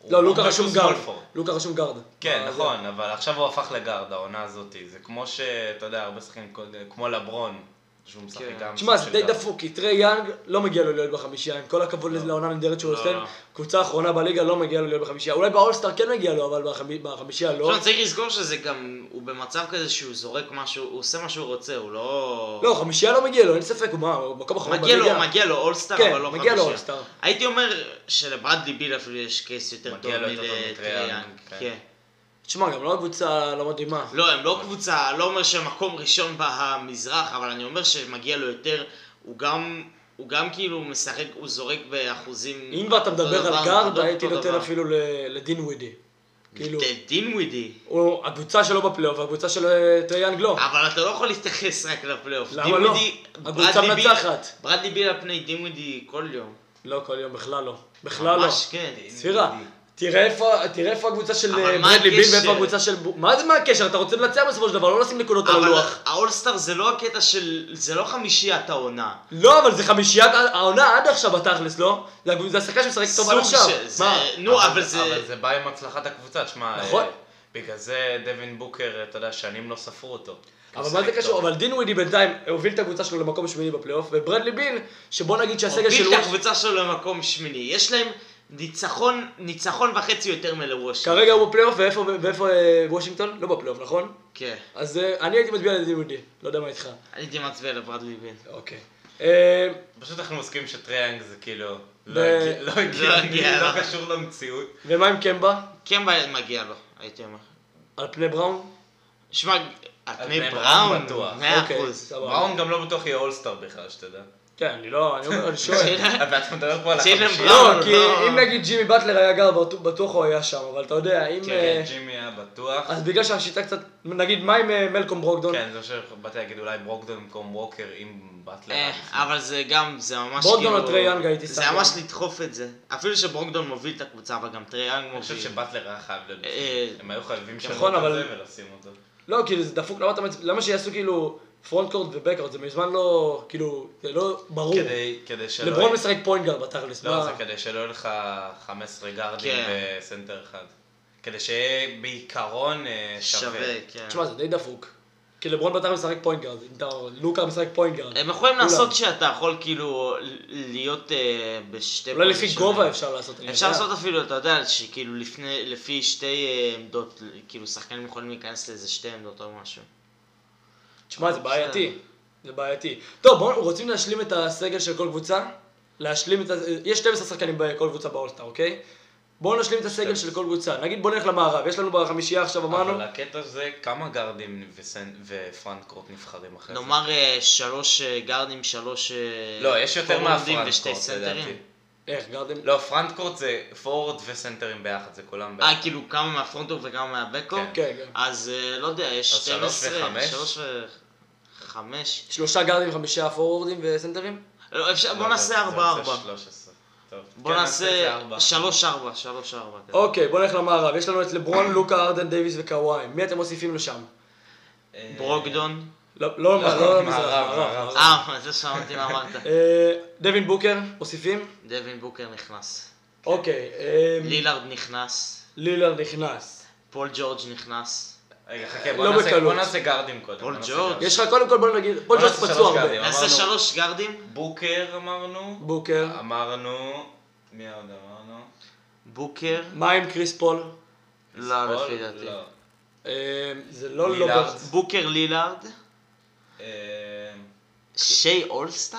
הוא לא, לוקה רשום גארד. לוקה רשום גארד. כן, אה, נכון, אבל עכשיו הוא הפך לגארד, העונה הזאת. זה כמו שאתה יודע, הרבה שחקנים, כמו לברון, שהוא משחק כן. גם... תשמע, סוג זה די. דפוק, כי טרי יאנג לא מגיע לו להיות בחמישייה, עם כל הכבוד לעונה הנהדרת שהוא לא, עושה, לא. קבוצה האחרונה בליגה לא מגיע לו להיות בחמישייה, אולי באולסטאר כן מגיע לו, אבל בחמי- בחמישייה לא. עכשיו צריך לזכור שזה גם, הוא במצב כזה שהוא זורק משהו, הוא עושה מה שהוא רוצה, הוא לא... לא, חמישייה לא מגיע לו, אין ספק, הוא מה, הוא מקום אחרון מגיע לו, בליגה. מגיע לו אולסטאר, כן, אבל לא מגיע לו חמישייה. אולסטאר. הייתי אומר שלברדלי ביל אפילו יש case יותר טוב מטרי יאנג. תשמע, גם לא קבוצה לא מדהימה. לא, הם לא קבוצה, לא אומר שהם מקום ראשון במזרח, אבל אני אומר שמגיע לו יותר, הוא גם, הוא גם כאילו משחק, הוא זורק באחוזים... אם כבר אתה מדבר דבר, על גארד, הייתי. נותן אפילו לדינווידי. כאילו, דינווידי. הוא הקבוצה שלו בפלייאוף והקבוצה של אה, טרי יאנג לא. אבל אתה לא יכול להתייחס רק לפלייאוף. למה לא? הקבוצה מנצחת. ברדלי ביל על פני דין ווידי כל יום. לא כל יום, בכלל לא. בכלל לא. ממש כן. ספירה, תראה איפה, תראה איפה הקבוצה של אבל אה, ברדלי ביל? ואיפה הקבוצה של... מה זה מה הקשר? אתה רוצה לנצח בסופו של דבר, לא לשים נקודות על אבל הלוח. האולסטאר זה לא הקטע של... זה לא חמישיית העונה. לא, אבל זה חמישיית העונה עד עכשיו בתכלס, לא? זה השחקן שמשחק טוב עד עכשיו. נו, אבל זה... אבל זה בא עם הצלחת הקבוצה, תשמע, נכון. אה, בגלל זה דווין בוקר, אתה יודע, שנים לא ספרו אותו. אבל מה זה קשור? אבל דינווידי בינתיים הוביל את הקבוצה שלו למקום שמיני בפלייאוף, וברדלי ביל, שבוא נגיד שהסגל של הוביל את הקבוצה שלו למקום שמיני. יש להם ניצחון, ניצחון וחצי יותר מלוושינגטון. כרגע הוא בפלייאוף, ואיפה ואיפה, אה, וושינגטון? לא בפלייאוף, נכון? כן. אז אה, אני הייתי מצביע לדינווידי, לא יודע מה איתך. אני הייתי מצביע לברדלי ביל. אוקיי. אה, פשוט אנחנו מסכימים שטרי יאנג זה כאילו... לא הגיע- לא לא הגיע, לא לא. קשור למציאות. ומה עם קמבה? כן מגיע לו, הייתי אומר. על פני בראון? שמע, על פני בראון בטוח. מאה אוקיי, אחוז. בראון גם לא בטוח יהיה אולסטאר בכלל, שתדע. כן, אני לא, אני אומר, אני שואל. ואתה מדבר פה על. בראון. לא, כי. אם נגיד ג'ימי באטלר היה גר, בטוח- הוא היה שם, אבל אתה יודע, אם... כן, אה, ג'ימי היה בטוח. אז בגלל שהשיטה קצת, נגיד, מה עם אה, מלקום ברוקדון? כן, זה מה שבאתי להגיד, אולי ברוקדון במקום ווקר עם באטלר. אה. אבל זה גם, זה ממש ברוגדון כאילו... או טרי יאנג הייתי זה שם ממש גם. לדחוף את זה. אפילו שברוגדון מוביל את הקבוצה, אבל גם טרי יאנג אני חושב מוביל. שבאטלר היה חייב. הם היו חייבים לשנות נכון, את אבל- זה ולשים אותו. לא, כאילו זה דפוק, אתה. למה שיעשו כאילו front court ו backcourt? זה מזמן לא, כאילו, זה לא ברור. כדי- כדי שלא... לברון משחק point guard בתכלס. לא, מה- זה כדי שלא יהיה לך 15 גארדים כן. וסנטר אחד. כדי שיהיה בעיקרון אה, שווה. שווה, כן. תשמע, זה די דפוק. כי לברון בתכלס משחק point guard. אם אתה... לוקה משחק point guard. הם יכולים כולם. לעשות שאתה יכול כאילו להיות אה, בשתי... אולי לפי. גובה אפשר לעשות. אפשר יודע. לעשות אפילו, אתה יודע, שכאילו לפני, לפי שתי אה, עמדות, כאילו שחקנים יכולים להיכנס לאיזה שתי עמדות או משהו. תשמע, זה בעייתי. זה בעייתי. טוב, בואו, רוצים להשלים את הסגל של כל קבוצה? להשלים את ה... יש 12 שחקנים בכל קבוצה באולסטאר, אוקיי? בואו נשלים את הסגל של כל קבוצה. נגיד בוא נלך למערב, יש לנו בחמישייה עכשיו אמרנו, אבל הקטע זה כמה גארדים וסנ- ופרנט קורט נבחרים אחרי זה. נאמר אה, שלוש אה, גארדים, שלוש... אה, לא, יש יותר פורורדים מהפרנט ושתי קורט לדעתי. איך, גרדם? לא, פרנט קורט זה פורוורד וסנטרים ביחד, זה כולם ביחד. אה, כאילו כמה מהפרונטור וכמה מהבקור? כן. כן, כן. אז לא יודע, יש אז שלוש 12, וחמש. שלושה גארדים, חמישה פורורדים וסנטרים? לא, אפשר- בוא לא, נעשה ארבע ארבע. 13. טוב. בוא כן, נעשה. שלוש ארבע, שלוש ארבע. כזה. אוקיי, בוא נלך למערב. יש לנו את לברון, לוקה, הארדן, דייוויס וקוואי. מי אתם מוסיפים לשם? אה, ברוגדון. לא, לא, לא, לא, למזרח, מערב. אה, זה שמעתי מה אמרת. אה, דווין בוקר, מוסיפים? דווין בוקר נכנס. אוקיי. אה, לילארד נכנס. לילארד נכנס. פול ג'ורג' נכנס. רגע, חכה, בוא לא נעשה- בקלות. בוא נעשה גארדים קודם. פול ג'ורג'. יש לך, קודם כל בוא נגיד, בוא ג'ורג' פצוע הרבה. נעשה אמרנו- שלוש גארדים. בוקר אמרנו. בוקר. אמרנו. מי עוד אמרנו? בוקר. מה עם קריס פול? לא, פול? לפי דעתי. לא. אה, זה לא לילארד. לוברט. בוקר לילארד. אה, שי אולסטאר?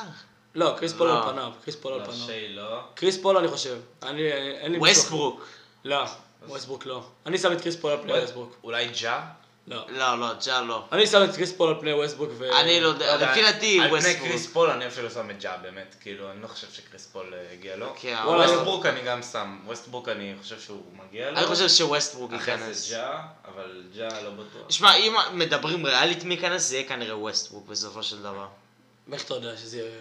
לא, קריס פול לא. על פניו. קריס פול על לא, פניו. שי לא. קריס פול אני חושב. אני, אין לי... ווסטברוק. לא, ווסטברוק לא. אני שם את קריס פול על פני ווסטברוק. אולי ג'ה? לא. לא, לא, ג'ה לא. אני שם את קריס פול על פני ווסטברוק ו... אני לא יודע, לפי דעתי על פני. קריס פול אני אפילו שם את ג'ה באמת, כאילו אני לא חושב שקריס פול אה, הגיע לו. כן, וואלה, אבל- ווסטברוק אני גם שם, ווסטברוק אני חושב שהוא מגיע לו. אני חושב שווסטברוק אחרי ייכנס. זה ג'ה, אבל ג'ה לא בטוח. שמע, אם מדברים ריאלית מי ייכנס, זה יהיה כנראה ווסטברוק בסופו של דבר. איך אתה יודע שזה יהיה...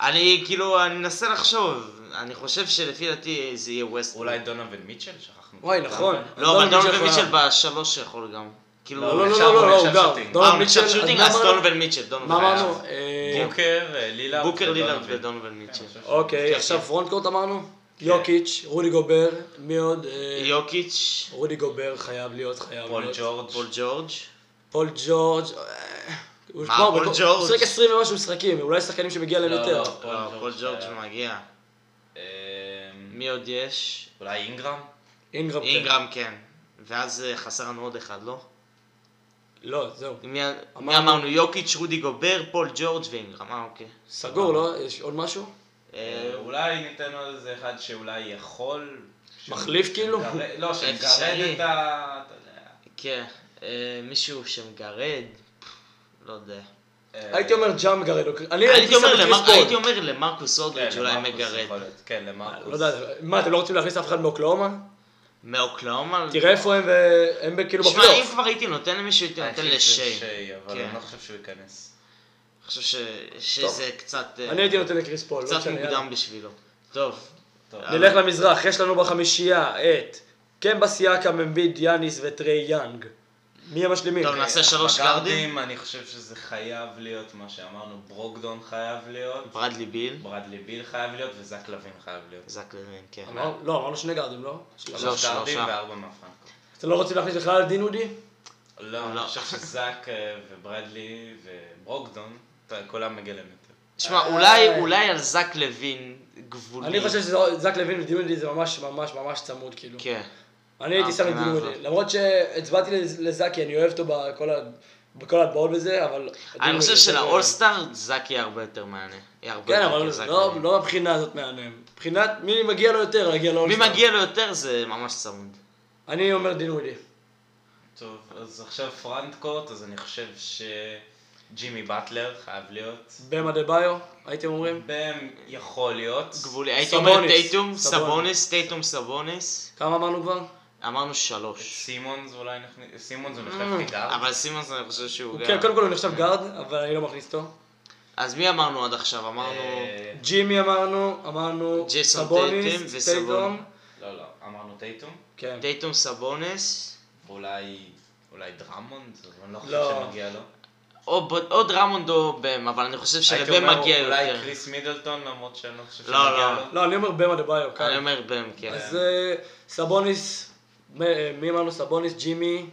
אני כאילו, אני מנסה לחשוב. אני חושב שלפי דעתי זה יהיה ווסטברוק. אולי דונובן מיטשל? שכחנו. וואי, נכון. לא, אבל מיטשל מיטשל בשלוש יכול גם. כאילו, לא, לא, נחשב, לא, לא, הוא לא, הוא נחשב גארד. אה, מיטשל, עכשיו shooting, מה אז? דונובן מיטשל. דונובן מה. אמרנו? אה, בוקר, אה, לילארד. בוקר לילארד. ודונובן מיטשל. ש- אוקיי, כן, עכשיו כן. front court אמרנו? יוקיץ', רודי גובר, מי עוד? אה, יוקיץ', רודי גובר חייב להיות, חייב פול להיות. ג'ורג'. פול ג'ורג'. פול ג'ורג'. אה, הוא- מה, פול הוא ג'ורג'? הוא שיחק 20 ומשהו משחקים, אולי שחקנים שמגיע להם לא, יותר. לא. לא, פול ג'ורג'. מגיע. אה, מי עוד יש? אולי אינגרם? אינגרם. כן. אינגרם כן. ואז חסר לנו עוד אחד, לא? לא, זהו. מי אמרנו- אמרנו? יוקיץ', רודי גובר, פול ג'ורג' ואינגרם. אה, אוקיי. סגור, לא? יש עוד משהו? אה, אולי ניתן עוד איזה אחד שאולי יכול... מחליף כאילו? לא, שמגרד. את ה... אתה יודע. כן. אה, מישהו שמגרד? לא יודע. אה, הייתי אומר ג'אם גרד. אני הייתי אומר למרקוס כן, אודריץ' אולי למרקוס מגרד. כן, למרקוס. לא מה, אתם לא רוצים להכניס אף אחד מאוקלאומה? מאוקלאומה? תראה איפה הם, והם ב- כאילו שמע, אם בפלייאוף. כבר הייתי נותן למישהו, הייתי אני נותן לשיי. שיי, אבל כן. אני לא חושב שהוא ייכנס. אני חושב שזה קצת... אה, אני הייתי נותן לקריס פול. לא קצת. מוקדם בשבילו. טוב. טוב. נלך למזרח, יש לנו בחמישייה את קמבה סיאקם, אמביד, יאניס וטריי יאנג. מי המשלימים? טוב, נעשה שלוש בגארדים אני חושב שזה חייב להיות מה שאמרנו, ברוגדון חייב להיות, ברדלי ביל. ברדלי ביל חייב להיות וזק לוין חייב להיות. זק לוין, כן. אמר- לא, אמרנו שני גארדים, לא? לא, שלוש גארדים שלושה. וארבע מהפרנקו. אתם לא רוצים להכניס בכלל דין אודי? לא, לא. אני חושב שזק אה, וברדלי וברוקדון, כולם מגיע להם יותר. שמע, אה. אולי, אולי על זק לוין גבולי. אני חושב שזק לוין ודין אודי זה ממש ממש ממש צמוד, כאילו. כן. אני הייתי שם את דין. למרות שהצבעתי לז- לזקי, אני אוהב אותו בכל ה- בכל ההטבעות בזה, אבל... אני חושב שלאולסטאר יהיה הרבה יותר מהנה. כן, אבל לא. לא מהבחינה הזאת מהנם. מבחינת מי מגיע לו יותר, להגיע מי לאולסטאר. מגיע לו יותר זה ממש צמוד. אני אומר דין אודי. טוב, אז עכשיו פרנט קורט, אז אני חושב שג'ימי באטלר חייב להיות. במה דה ביו, הייתם אומרים? בם יכול להיות. גבולי. הייתי אומר. טייטום, סבוניס. סבוניס, טייטום, סבוניס. כמה אמרנו כבר? אמרנו שלוש. סימונס אולי נכניס, סימונס הוא Mm. נחשב כגארד. אבל סימונס אני חושב שהוא כן, גם. קודם כל הוא נחשב גארד, אבל אני לא מכניס אותו. אז מי אמרנו עד עכשיו? אמרנו... אה, ג'ימי אמרנו, אמרנו ג'ייסון טייטם וסבוניס. טייטום. לא, לא, אמרנו טייטום. כן. טייטום, סבוניס. ואולי, אולי דרמונד, אני לא חושב לא. שמגיע לו. או דרמונד או בם, אבל אני חושב הייתי שלבם אומר, מגיע אולי יותר. קריס מידלטון, למרות שאני לא חושב לא, שמגיע לא. לו. לא, אני אומר באם אדבאיו, אני כאן. אומר בם, כן. אז אה, סבוניס, מי אמרנו סבוניס, ג'ימי,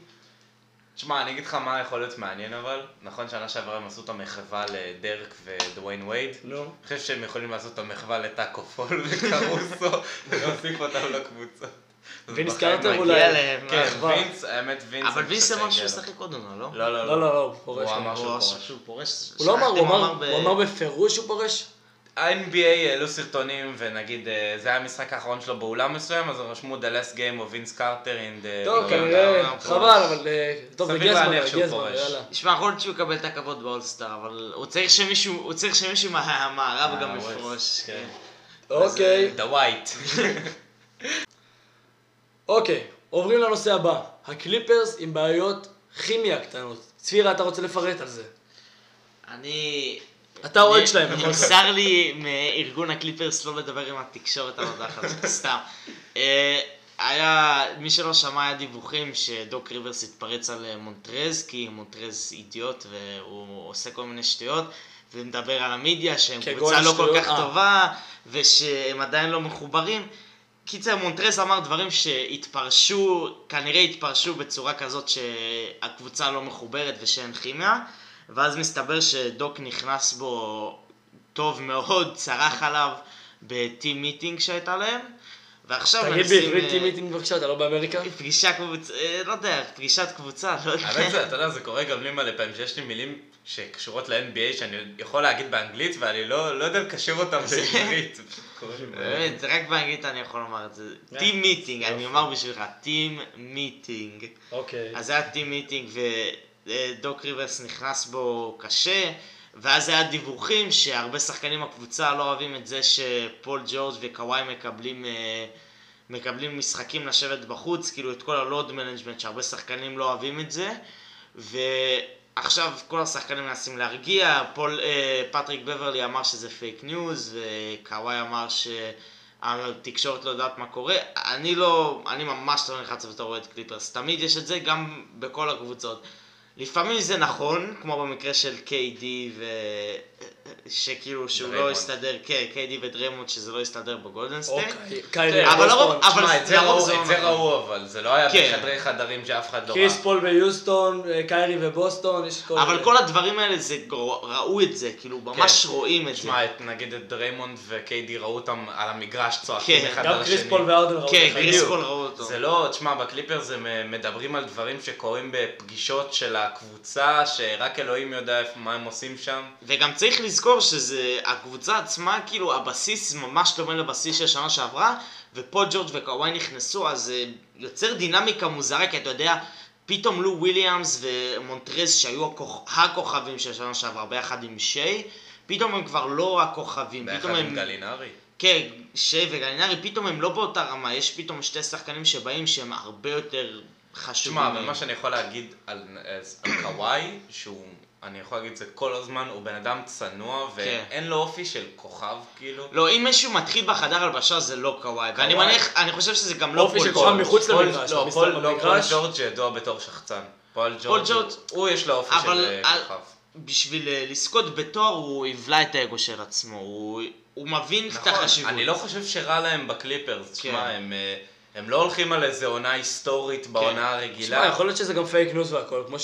תשמע, אני אגיד לך מה יכול להיות מעניין אבל. נכון שנה שעברה הם עשו את המחווה לדרק ודוויין וייד. נו. אני חושב שהם יכולים לעשות את המחווה לטאקו פאל וקרוסו, ולהוסיף אותם לקבוצה. וינס קרטר אולי. כן, אחווה. וינס, האמת וינס. אבל וינס אמר שהוא. ישחק עוד עונה, לא? לא, לא, לא, לא, לא, הוא פורש. הוא אמר הוא שהוא פורש. הוא לא אמר, הוא אמר בפירוש שהוא פורש? ה-NBA העלו סרטונים, ונגיד אה, זה היה המשחק האחרון שלו באולם מסוים, אז רשמו The Last Game of Vince Carter in the... טוב, כנראה, חבל. אבל אה, טוב, שהוא הגיע הזמן, פורש. יאללה. תשמע, יכול להיות שהוא יקבל את הכבוד באולסטאר, אבל הוא צריך שמישהו, הוא צריך שמישהו מהמערב גם יפרוש. כן. אוקיי, The White. אוקיי, עוברים לנושא הבא. הקליפרס עם בעיות כימיה קטנות. צבירה, אתה רוצה לפרט על זה? אני... אתה אוהד שלהם. נמסר לי מארגון הקליפרס לא לדבר עם התקשורת על הדרך הזאת, סתם. אה, היה, מי שלא שמע, היה דיווחים שדוק ריברס התפרץ על אה, מונטרז, כי מונטרז אידיוט והוא עושה כל מיני שטויות, ומדבר על המדיה שהם קבוצה לא כל כך אה. טובה, ושהם עדיין לא מחוברים. קיצר, מונטרז אמר דברים שהתפרשו, כנראה התפרשו בצורה כזאת שהקבוצה לא מחוברת ושאין כימיה, ואז מסתבר שדוק נכנס בו טוב מאוד, צרח עליו ב team meeting שהייתה להם, ועכשיו תגיד מנסים, בעברית אה, team meeting בבקשה, אתה לא באמריקה? פגישה קבוצה, אה, לא יודע, פגישת קבוצה, לא יודע. האמת זה, אתה יודע, זה קורה גם לי מלא פעמים, שיש לי מילים שקשורות ל-NBA שאני יכול להגיד באנגלית, ואני לא לא יודע לקשר אותם בעברית. באמת, זה רק באנגלית אני יכול לומר את זה. team meeting, אני אומר בשבילך, team meeting. אוקיי. אז היה team meeting ודוק ריברס נכנס בו קשה, ואז היה דיווחים שהרבה שחקנים בקבוצה לא אוהבים את זה שפול ג'ורג' וקוואי מקבלים, אה, מקבלים משחקים לשבת בחוץ, כאילו את כל ה load management שהרבה שחקנים לא אוהבים את זה, ועכשיו כל השחקנים מנסים להרגיע, פול, אה, פטריק בברלי אמר שזה fake news, וקוואי אמר ש... התקשורת לא יודעת מה קורה, אני לא, אני ממש לא נלחץ בתור אוהד קליפרס, תמיד יש את זה גם בכל הקבוצות. לפעמים זה נכון, כמו במקרה של KD ו... שכאילו שהוא לא. הסתדר, כן, KD ודריימונד שזה לא הסתדר. אוקיי. אבל. לרוב- אבל תשמע, את זה ראו- לא את זה. ראו אבל, זה לא היה כן. בחדרי חדרים שאף אחד לא קריס ראה. פול ביוסטון, אה, קיירי ובוסטון, יש כל... אבל כל הדברים האלה זה, ראו את זה, כאילו ממש כן. רואים את זה. תשמע, את- נגיד את דריימונד וקיידי ראו אותם על המגרש צועקים כן. אחד על גם השני. קריס פול וארדן ראו כן, את זה. קריס. פול ראו אותו. זה לא, תשמע, בקליפר זה מדברים על דברים שקורים בפגישות של הקבוצה, שרק אלוהים יודע מה הם עושים שם. וגם צריך לזכור שזה, הקבוצה עצמה, כאילו הבסיס ממש דומה לבסיס של שנה שעברה, ופה ג'ורג' וקוואי נכנסו, אז זה יוצר דינמיקה מוזרה, כי אתה יודע, פתאום לו וויליאמס ומונטרז שהיו הכוכ... הכוכבים של שנה שעברה ביחד עם שיי, פתאום הם כבר לא הכוכבים, ביחד פתאום עם הם... גלינרי. כן, שיי וגלינארי, פתאום הם לא באותה רמה, יש פתאום שתי שחקנים שבאים שהם הרבה יותר חשובים. תשמע, מהם. ומה שאני יכול להגיד על, על קוואי, שהוא, אני יכול להגיד את זה כל הזמן, הוא בן אדם צנוע, כן. ואין לו אופי של כוכב, כאילו. לא, אם מישהו מתחיל בחדר הלבשה זה לא קוואי, ואני. מניח, אני חושב שזה גם לא אופי של. כוכב מחוץ למגרש, לא, פול- לא. ג'ורג' ידוע בתור שחצן. פול ג'ורג', ג'ורג', הוא יש לו אופי אבל של על- כוכב. בשביל אה, לזכות בתואר הוא יבלע את האגו של עצמו, הוא, הוא מבין את החשיבות. אני לא חושב שרע להם בקליפרס, תשמע, כן. הם, אה, הם לא הולכים על איזה עונה היסטורית בעונה הרגילה. שמע, יכול להיות שזה גם פייק ניוז והכל, כמו כן.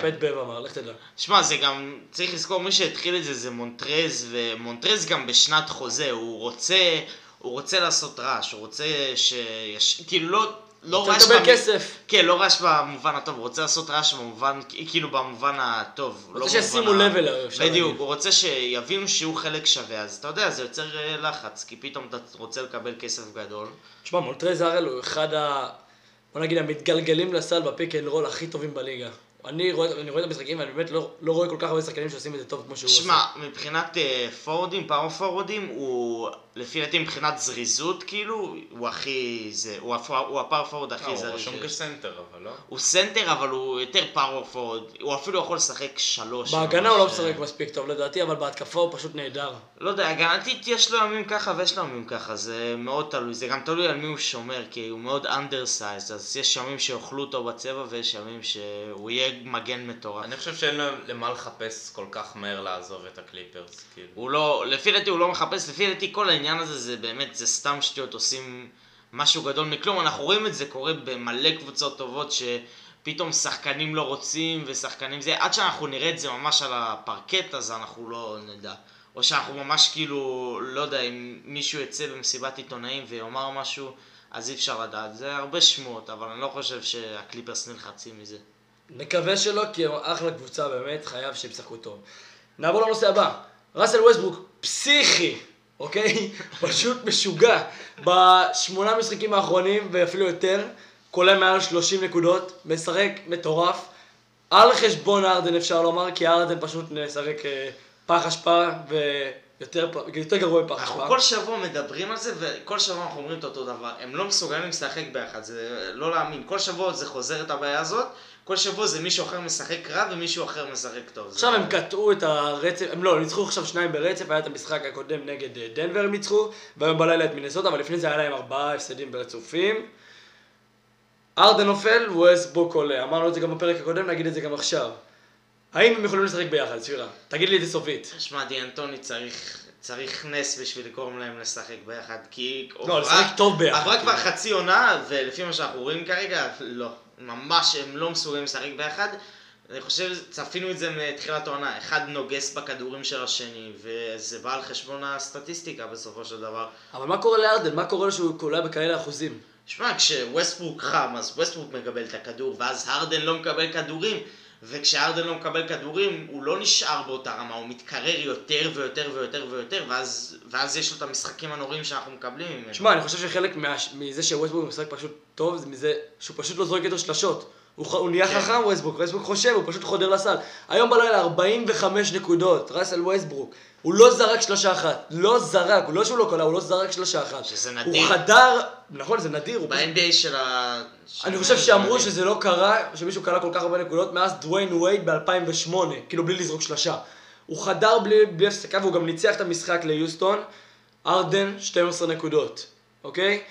שפט בב אמר, לך תדע. שמע, זה גם, צריך לזכור, מי שהתחיל את זה זה מונטרז, ומונטרז גם בשנת חוזה, הוא רוצה, הוא רוצה לעשות רעש, הוא רוצה שיש, כאילו לא, לא רעש, לקבל במ- כסף. כן, לא רעש במובן הטוב, הוא רוצה לעשות רעש במובן, כאילו במובן הטוב. לא רוצה שישימו במובן ה- לב אליו, אפשר בדיוק. הוא רוצה שיבינו שהוא חלק שווה, אז אתה יודע, זה יוצר אה, לחץ, כי פתאום אתה רוצה לקבל כסף גדול. תשמע, מונטרז הראל הוא אחד ה... בוא נגיד המתגלגלים לסל ב pick and roll הכי טובים בליגה. אני רואה, אני רואה את המשחקים ואני באמת לא, לא רואה כל כך הרבה שחקנים שעושים את זה טוב כמו שהוא עושה. שמע, מבחינת אה, פורוורדים, פאוור פורוורדים, הוא, לפי דעתי מבחינת זריזות, כאילו, הוא הכי, זה, הוא, הפ- הוא ה power forward אה, הכי הוא זריז. רשום שיש. כסנטר, אבל לא. הוא סנטר, אבל הוא יותר power forward, הוא אפילו יכול לשחק שלוש. בהגנה הוא לא אה, משחק מספיק טוב לדעתי, אבל בהתקפה הוא פשוט נהדר. לא יודע, הגנתית יש לו ימים ככה ויש לו ימים ככה, זה מאוד תלוי, זה גם תלוי על מי הוא שומר, כי הוא מאוד undersized, אז יש ימים שיאכלו אותו בצבע ויש ימים שהוא יהיה מגן מטורף. אני חושב שאין לו למה לחפש כל כך מהר לעזוב את הקליפרס, כאילו. הוא לא, לפי דעתי הוא לא מחפש, לפי דעתי כל העניין הזה זה באמת, זה סתם שטויות, עושים משהו גדול מכלום, אנחנו רואים את זה קורה במלא קבוצות טובות שפתאום שחקנים לא רוצים ושחקנים זה, עד שאנחנו נראה את זה ממש על הפרקט אז אנחנו לא נדע. או שאנחנו ממש כאילו, לא יודע, אם מישהו יצא במסיבת עיתונאים ויאמר משהו, אז אי אפשר לדעת. זה הרבה שמועות, אבל אני לא חושב שהקליפרס נלחצים מזה. נקווה שלא, כי הם אחלה קבוצה באמת, חייב שהם ישחקו טוב. נעבור לנושא הבא. ראסל ווסטברוק, פסיכי, אוקיי? פשוט משוגע. בשמונה משחקים האחרונים, ואפילו יותר, כולל מעל 30 נקודות, משחק מטורף. על חשבון ארדן אפשר לומר, כי ארדן פשוט משחק אה, פח אשפה, ויותר פ- יותר גרוע מפח אנחנו אשפה. כל שבוע מדברים על זה, וכל שבוע אנחנו אומרים את אותו דבר. הם לא מסוגלים לשחק ביחד, זה לא להאמין. כל שבוע זה חוזר את הבעיה הזאת, כל שבוע זה מישהו אחר משחק רע ומישהו אחר משחק טוב. עכשיו הם קטעו את הרצף, הם לא, הם ניצחו עכשיו שניים ברצף, היה את המשחק הקודם נגד אה, דנבר הם ניצחו, והיום בלילה את מינסוטה, אבל לפני זה היה להם ארבעה הפסדים ברצופים. ארדן נופל, ווסטבוק עולה, אמרנו את זה גם בפרק הקודם, נגיד את זה גם עכשיו. האם הם יכולים לשחק ביחד, ספירה? תגיד לי את זה סופית. שמע, דיאנטוני צריך... צריך נס בשביל לגרום להם לשחק ביחד, כי... לא, עברה- לשחק טוב ביחד, עברה כבר כאילו. חצי עונה, ולפי מה שאנחנו רואים כרגע, לא. ממש הם לא מסוגלים לשחק ביחד. אני חושב, צפינו את זה מתחילת העונה, אחד נוגס בכדורים של השני, וזה בא על חשבון הסטטיסטיקה בסופו של דבר. אבל מה קורה להארדן? מה קורה שהוא קולע בכאלה אחוזים? שמע, כשווסטברוק חם, אז ווסטברוק מקבל את הכדור, ואז הארדן לא מקבל כדורים, וכשהארדן לא מקבל כדורים, הוא לא נשאר באותה רמה, הוא מתקרר יותר ויותר ויותר ויותר, ואז, ואז יש לו את המשחקים הנוראים שאנחנו מקבלים ממנו. שמע, אני חושב שחלק מה... מזה שווסטברוק משחק פשוט טוב, זה מזה שהוא פשוט לא זורק יותר שלשות. הוא, הוא נהיה כן. חכם ווסטברוק, ווסטברוק חושב, הוא פשוט חודר לסל. היום בלילה 45 נקודות, ראסל ווסטברוק. הוא לא זרק שלושה אחת, לא זרק, הוא לא שהוא לא קולע, הוא לא זרק שלושה אחת. שזה הוא נדיר. חדר, נכון, זה נדיר, הוא. ב-NBA של ה... אני חושב שאמרו. שזה לא קרה, שמישהו קלע כל כך הרבה נקודות מאז דוויין וייד ב-2008, כאילו בלי לזרוק שלושה. הוא חדר בלי, בלי הפסקה והוא גם ניצח את המשחק ליוסטון, ארדן 12 נקודות, אוקיי?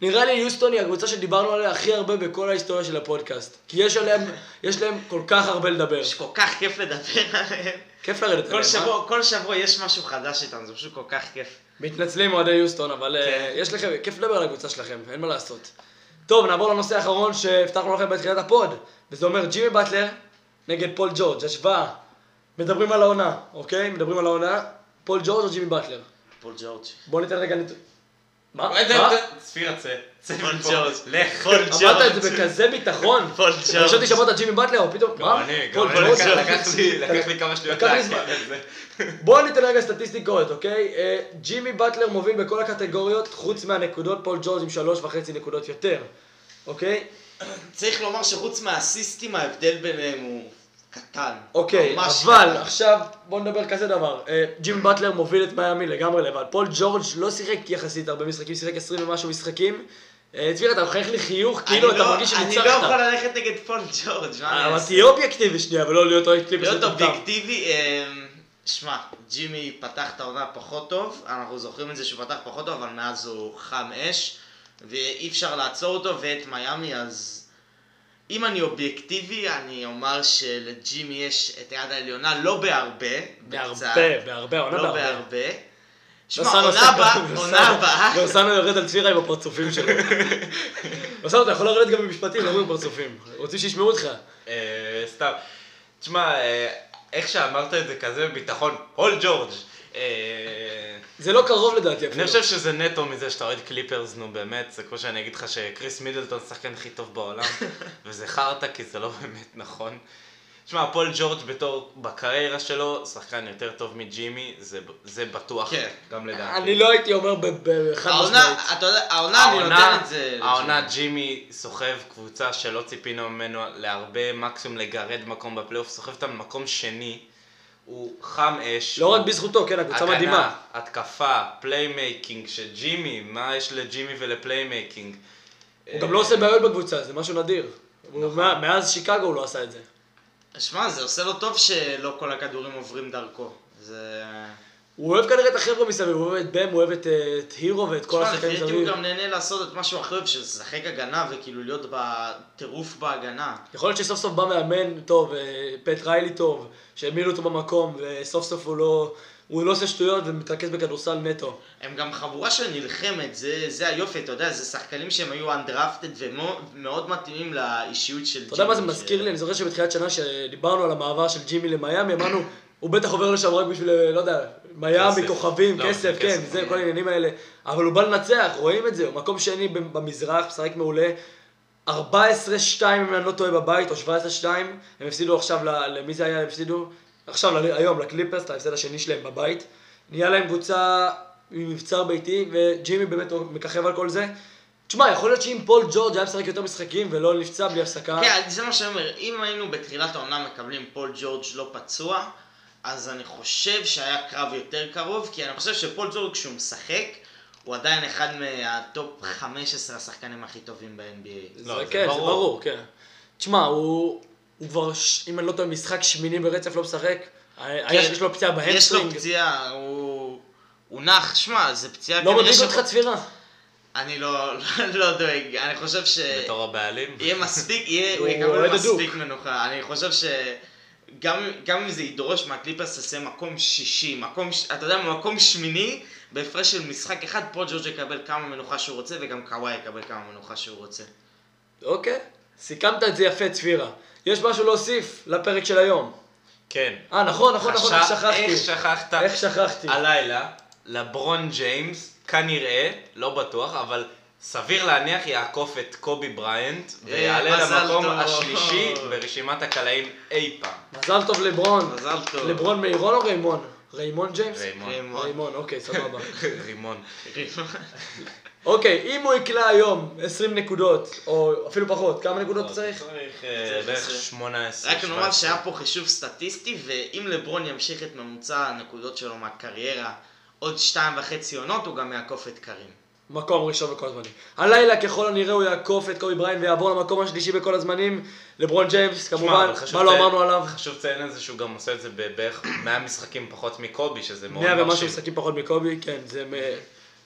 נראה לי יוסטון היא הקבוצה שדיברנו עליה הכי הרבה בכל ההיסטוריה של הפודקאסט. כי יש עליהם, יש להם כל כך הרבה לדבר. יש כל כך כיף לדבר עליהם. כיף לרדת כל עליהם, אה? שבוע, כל שבוע יש משהו חדש איתם, זה פשוט כל כך כיף. מתנצלים אוהדי יוסטון, אבל כן. אה, יש לכם, כיף לדבר על הקבוצה שלכם, אין מה לעשות. טוב, נעבור לנושא האחרון שהבטחנו לכם בתחילת הפוד, וזה אומר ג'ימי באטלר נגד פול ג'ורג', השוואה. מדברים על העונה, אוקיי? מדברים על העונה, פול ג'ורג' או ג'ימי באטלר? פול ג'ורג'. בואו ניתן רגע נת... מה? צפיר צא. צא פול. ג'ורג'. לך. פול אמרת את זה ג'ורג'. בכזה ביטחון. פול ג'ורג'. חשבתי שאמרת ג'ימי באטלר, או פתאום, מה? פול ג'ורג'? לקח- לי- כמה שניות זה. בואו ניתן רגע סטטיסטיקות, אוקיי? אה, ג'ימי באטלר מוביל בכל הקטגוריות, חוץ מהנקודות, פול ג'ורג' עם שלוש וחצי נקודות יותר, אוקיי? צריך לומר שחוץ מהאסיסטים ההבדל ביניהם הוא קטן. אוקיי, אבל קטן. עכשיו בוא נדבר כזה דבר. אה, ג'ימי באטלר מוביל את מיאמי לגמרי לבד. פול ג'ורג' לא שיחק יחסית הרבה משחקים, שיחק 20 ומשהו משחקים. אה, צביר, אתה מחייך לי חיוך, כאילו אתה לא- מרגיש אני לא שניצחת. יכול ללכת נגד פול ג'ורג', מה אבל? תהיה אובייקטיבי שנייה, ולא להיות קליפרס להיות. אובייקטיבי, אמ, שמע, ג'ימי פתח את העונה פחות טוב, אנחנו זוכרים את זה שהוא פתח פחות טוב, אבל מאז הוא חם אש, ואי אפשר לעצור אותו, ואת מיאמי, אז אם אני אובייקטיבי, אני אומר שלג'ימי יש את היד העליונה, לא בהרבה, בקצת, בהרבה, בהרבה, עונה לא בהרבה. בהרבה. שמע, עונה הבאה, עונה הבאה, וסאנו יורד על צפיר עם הפרצופים שלו. וסאנו, אתה יכול לרדת גם במשפטים, לא עם פרצופים. רוצים שישמעו אותך. אה, סתם. תשמע, אה, איך שאמרת את זה כזה בביטחון, פול ג'ורג'. זה לא קרוב לדעתי אפילו. אני חושב שזה נטו מזה שאתה אוהד קליפרס, נו באמת, זה כמו שאני אגיד לך שכריס מידלטון השחקן הכי טוב בעולם, וזה חרטא כי זה לא באמת נכון. תשמע, פול ג'ורג' בתור, בקריירה שלו, שחקן יותר טוב מג'ימי, זה, זה בטוח, כן. גם לדעתי. אני לא הייתי אומר ב- העונה, בחד משמעית. אתה יודע, העונה אני נותן את זה. העונה ג'ימי סוחב קבוצה שלא ציפינו ממנו להרבה, מקסימום לגרד מקום בפלייאוף, סוחב אותם במקום שני, הוא חם אש. לא הוא- רק בזכותו, כן, הקבוצה הגנה, מדהימה. התקפה, playmaking, שג'ימי, מה יש לג'ימי ול playmaking? הוא גם לא עושה בעיות בקבוצה, זה משהו נדיר. הוא- מה- מאז שיקגו הוא לא עשה את זה. שמע, זה עושה לו טוב שלא כל הכדורים עוברים דרכו. זה... הוא אוהב כנראה את החבר'ה מסביב, הוא אוהב את בם, הוא אוהב את, אה, את הירו ואת כל תשמע, השחקנים לפי דעתי הוא מסביב. גם נהנה לעשות את מה שהוא הכי אוהב, שזה לשחק הגנה וכאילו להיות בטירוף בהגנה. יכול להיות שסוף סוף בא מאמן טוב, אה, פט ריילי טוב, שהעמידו אותו במקום, וסוף סוף הוא לא, הוא לא עושה שטויות ומתרכז בכדורסל נטו. הם גם חבורה שנלחמת, זה, זה היופי, אתה יודע, זה שחקנים שהם היו אנדרפטד ומאוד מתאימים לאישיות של אתה יודע מה זה ג'ימי, מזכיר לי? אני זוכר שבתחילת שנה שדיברנו על המעבר של ג'ימי למיאמי, אמרנו, הוא בטח עובר לשם רק בשביל, לא יודע, מיאמי. כוכבים, לא, כסף, כן, זה, כן. כל העניינים האלה. אבל הוא בא לנצח, רואים את זה, הוא מקום שני במזרח, משחק מעולה. 14-2 אם אני לא טועה בבית, או 17-2, הם הפסידו עכשיו, ל- למי זה היה? הם הפסידו? עכשיו, ל- היום, לקליפרס, את ההפסד השני שלהם בבית. נהיה להם קבוצה עם מבצר ביתי, וג'ימי באמת מככב על כל זה. תשמע, יכול להיות שאם פול ג'ורג' היה משחק יותר משחקים ולא נפצע בלי הפסקה, כן, זה מה שאני אומר, אם היינו בתחילת העונה מקבלים פול ג'ורג' לא פצוע, אז אני חושב שהיה קרב יותר קרוב, כי אני חושב שפול ג'ורג' כשהוא משחק, הוא עדיין אחד מה top 15 השחקנים הכי טובים ב-NBA. זה, לא, זה כן, זה ברור. ברור, כן. תשמע, הוא, הוא כבר, ש- אם אני לא טועה, משחק שמיני ברצף לא משחק. כן, יש לו פציעה יש לו ב hamstring. פציעה, הוא... הוא נח, שמע, זה פציעה לא כנראה מדאיג ש- אותך צפירה? אני לא, לא דואג, אני חושב ש... בתור הבעלים. יהיה מספיק, יהיה, הוא הוא יקבל. מספיק מנוחה. אני חושב שגם גם אם זה ידרוש מהקליפרס לסיים מקום שישי, מקום, ש- אתה יודע, מקום שמיני, בהפרש של משחק אחד, פה ג'ורג' יקבל כמה מנוחה שהוא רוצה, וגם קוואי יקבל כמה מנוחה שהוא רוצה. אוקיי, סיכמת את זה יפה, צפירה. יש משהו להוסיף לפרק של היום. כן. אה, נכון, נכון, נכון, איך שכחתי. איך שכחת? איך שכחתי. הלילה, לברון ג'יימס, כנראה, לא בטוח, אבל סביר להניח יעקוף את קובי בריינט, ויעלה אה, מזל למקום טוב. השלישי ברשימת הקלעים אי פעם. מזל טוב לברון. מזל טוב. לברון מירון או ריימון? ריימון ג'יימס? ריימון. ריימון. ריימון, אוקיי, סבבה. רימון. אוקיי, אם הוא יקלע היום 20 נקודות, או אפילו פחות, כמה נקודות צריך? צריך אה, בערך 18. רק נאמר 17. שהיה פה חישוב סטטיסטי, ואם לברון ימשיך את ממוצע הנקודות שלו מהקריירה עוד שתיים וחצי עונות, הוא גם יעקוף את קרים. מקום ראשון בכל הזמנים. הלילה ככל הנראה הוא יעקוף את קובי בריין ויעבור למקום השלישי בכל הזמנים. לברון ג'יימס, כמובן, מה לא אמרנו עליו? חשוב לציין את זה שהוא גם עושה את זה בבערך 100 משחקים פחות מקובי, שזה מאוד 100 ומשהו מרשים. משחקים פחות מקובי, כן, זה מ...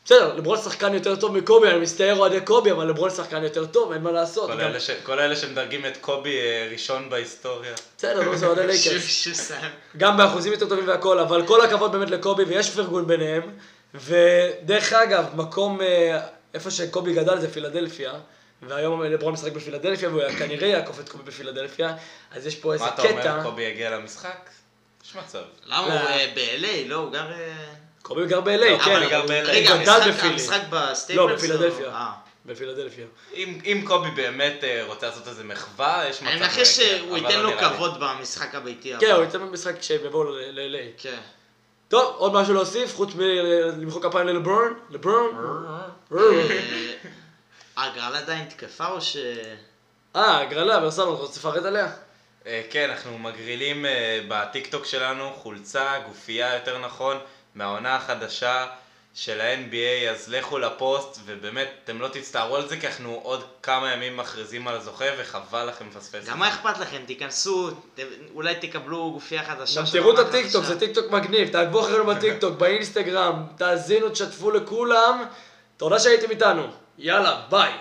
בסדר, לברון שחקן יותר טוב מקובי, אני מצטער אוהדי קובי, אבל לברון שחקן יותר טוב, אין מה לעשות. כל גם- אלה ש- כל אלה שמדרגים את קובי אה, ראשון בהיסטוריה. בסדר, לא, זה אוהדי לייקרס. גם באחוזים יותר טובים והכל, אבל כל הכבוד באמת לקובי, ויש פרגון ביניהם. ודרך אגב, מקום, אה, איפה שקובי גדל זה פילדלפיה, והיום לברון משחק בפילדלפיה, והוא כנראה יעקוף את קובי בפילדלפיה, אז יש פה איזה מה אתה קטע. אומר, קובי יגיע למשחק? יש מצב. למה לא. הוא אה, ב-LA? לא, הוא גר... אה, קובי גר ב-LA, לא, כן. אבל גר הוא ב-LA. רגע, גדל המשחק- בפילי. המשחק בסטייפלס? לא, בפילדלפיה. בפילדלפיה. אם אם קובי באמת רוצה לעשות איזה מחווה, יש מצב. אני מנחש שהוא ייתן לא לו. כבוד במשחק הביתי הבא. כן, הוא יצא במשחק כשהם יבואו ל-LA. כן. טוב, עוד משהו להוסיף, חוץ מלמחוא כפיים ללברון? לברון? אה, ההגרלה עדיין תקפה או ש... אה, הגרלה, ברסלון, אתה רוצה לפרט עליה? אה, כן, אנחנו מגרילים אה, בטיקטוק שלנו חולצה, גופייה יותר נכון, מהעונה החדשה של ה-NBA, אז לכו לפוסט, ובאמת, אתם לא תצטערו על זה, כי אנחנו עוד כמה ימים מכריזים על הזוכה, וחבל לכם לפספס. גם מה אכפת לכם? תיכנסו, ת- אולי תקבלו גופייה חדשה. גם תראו את הטיקטוק. זה טיקטוק מגניב, תעקבו אחרינו בטיקטוק, באינסטגרם, תאזינו, תשתפו לכולם. תודה שהייתם איתנו, יאללה, ביי.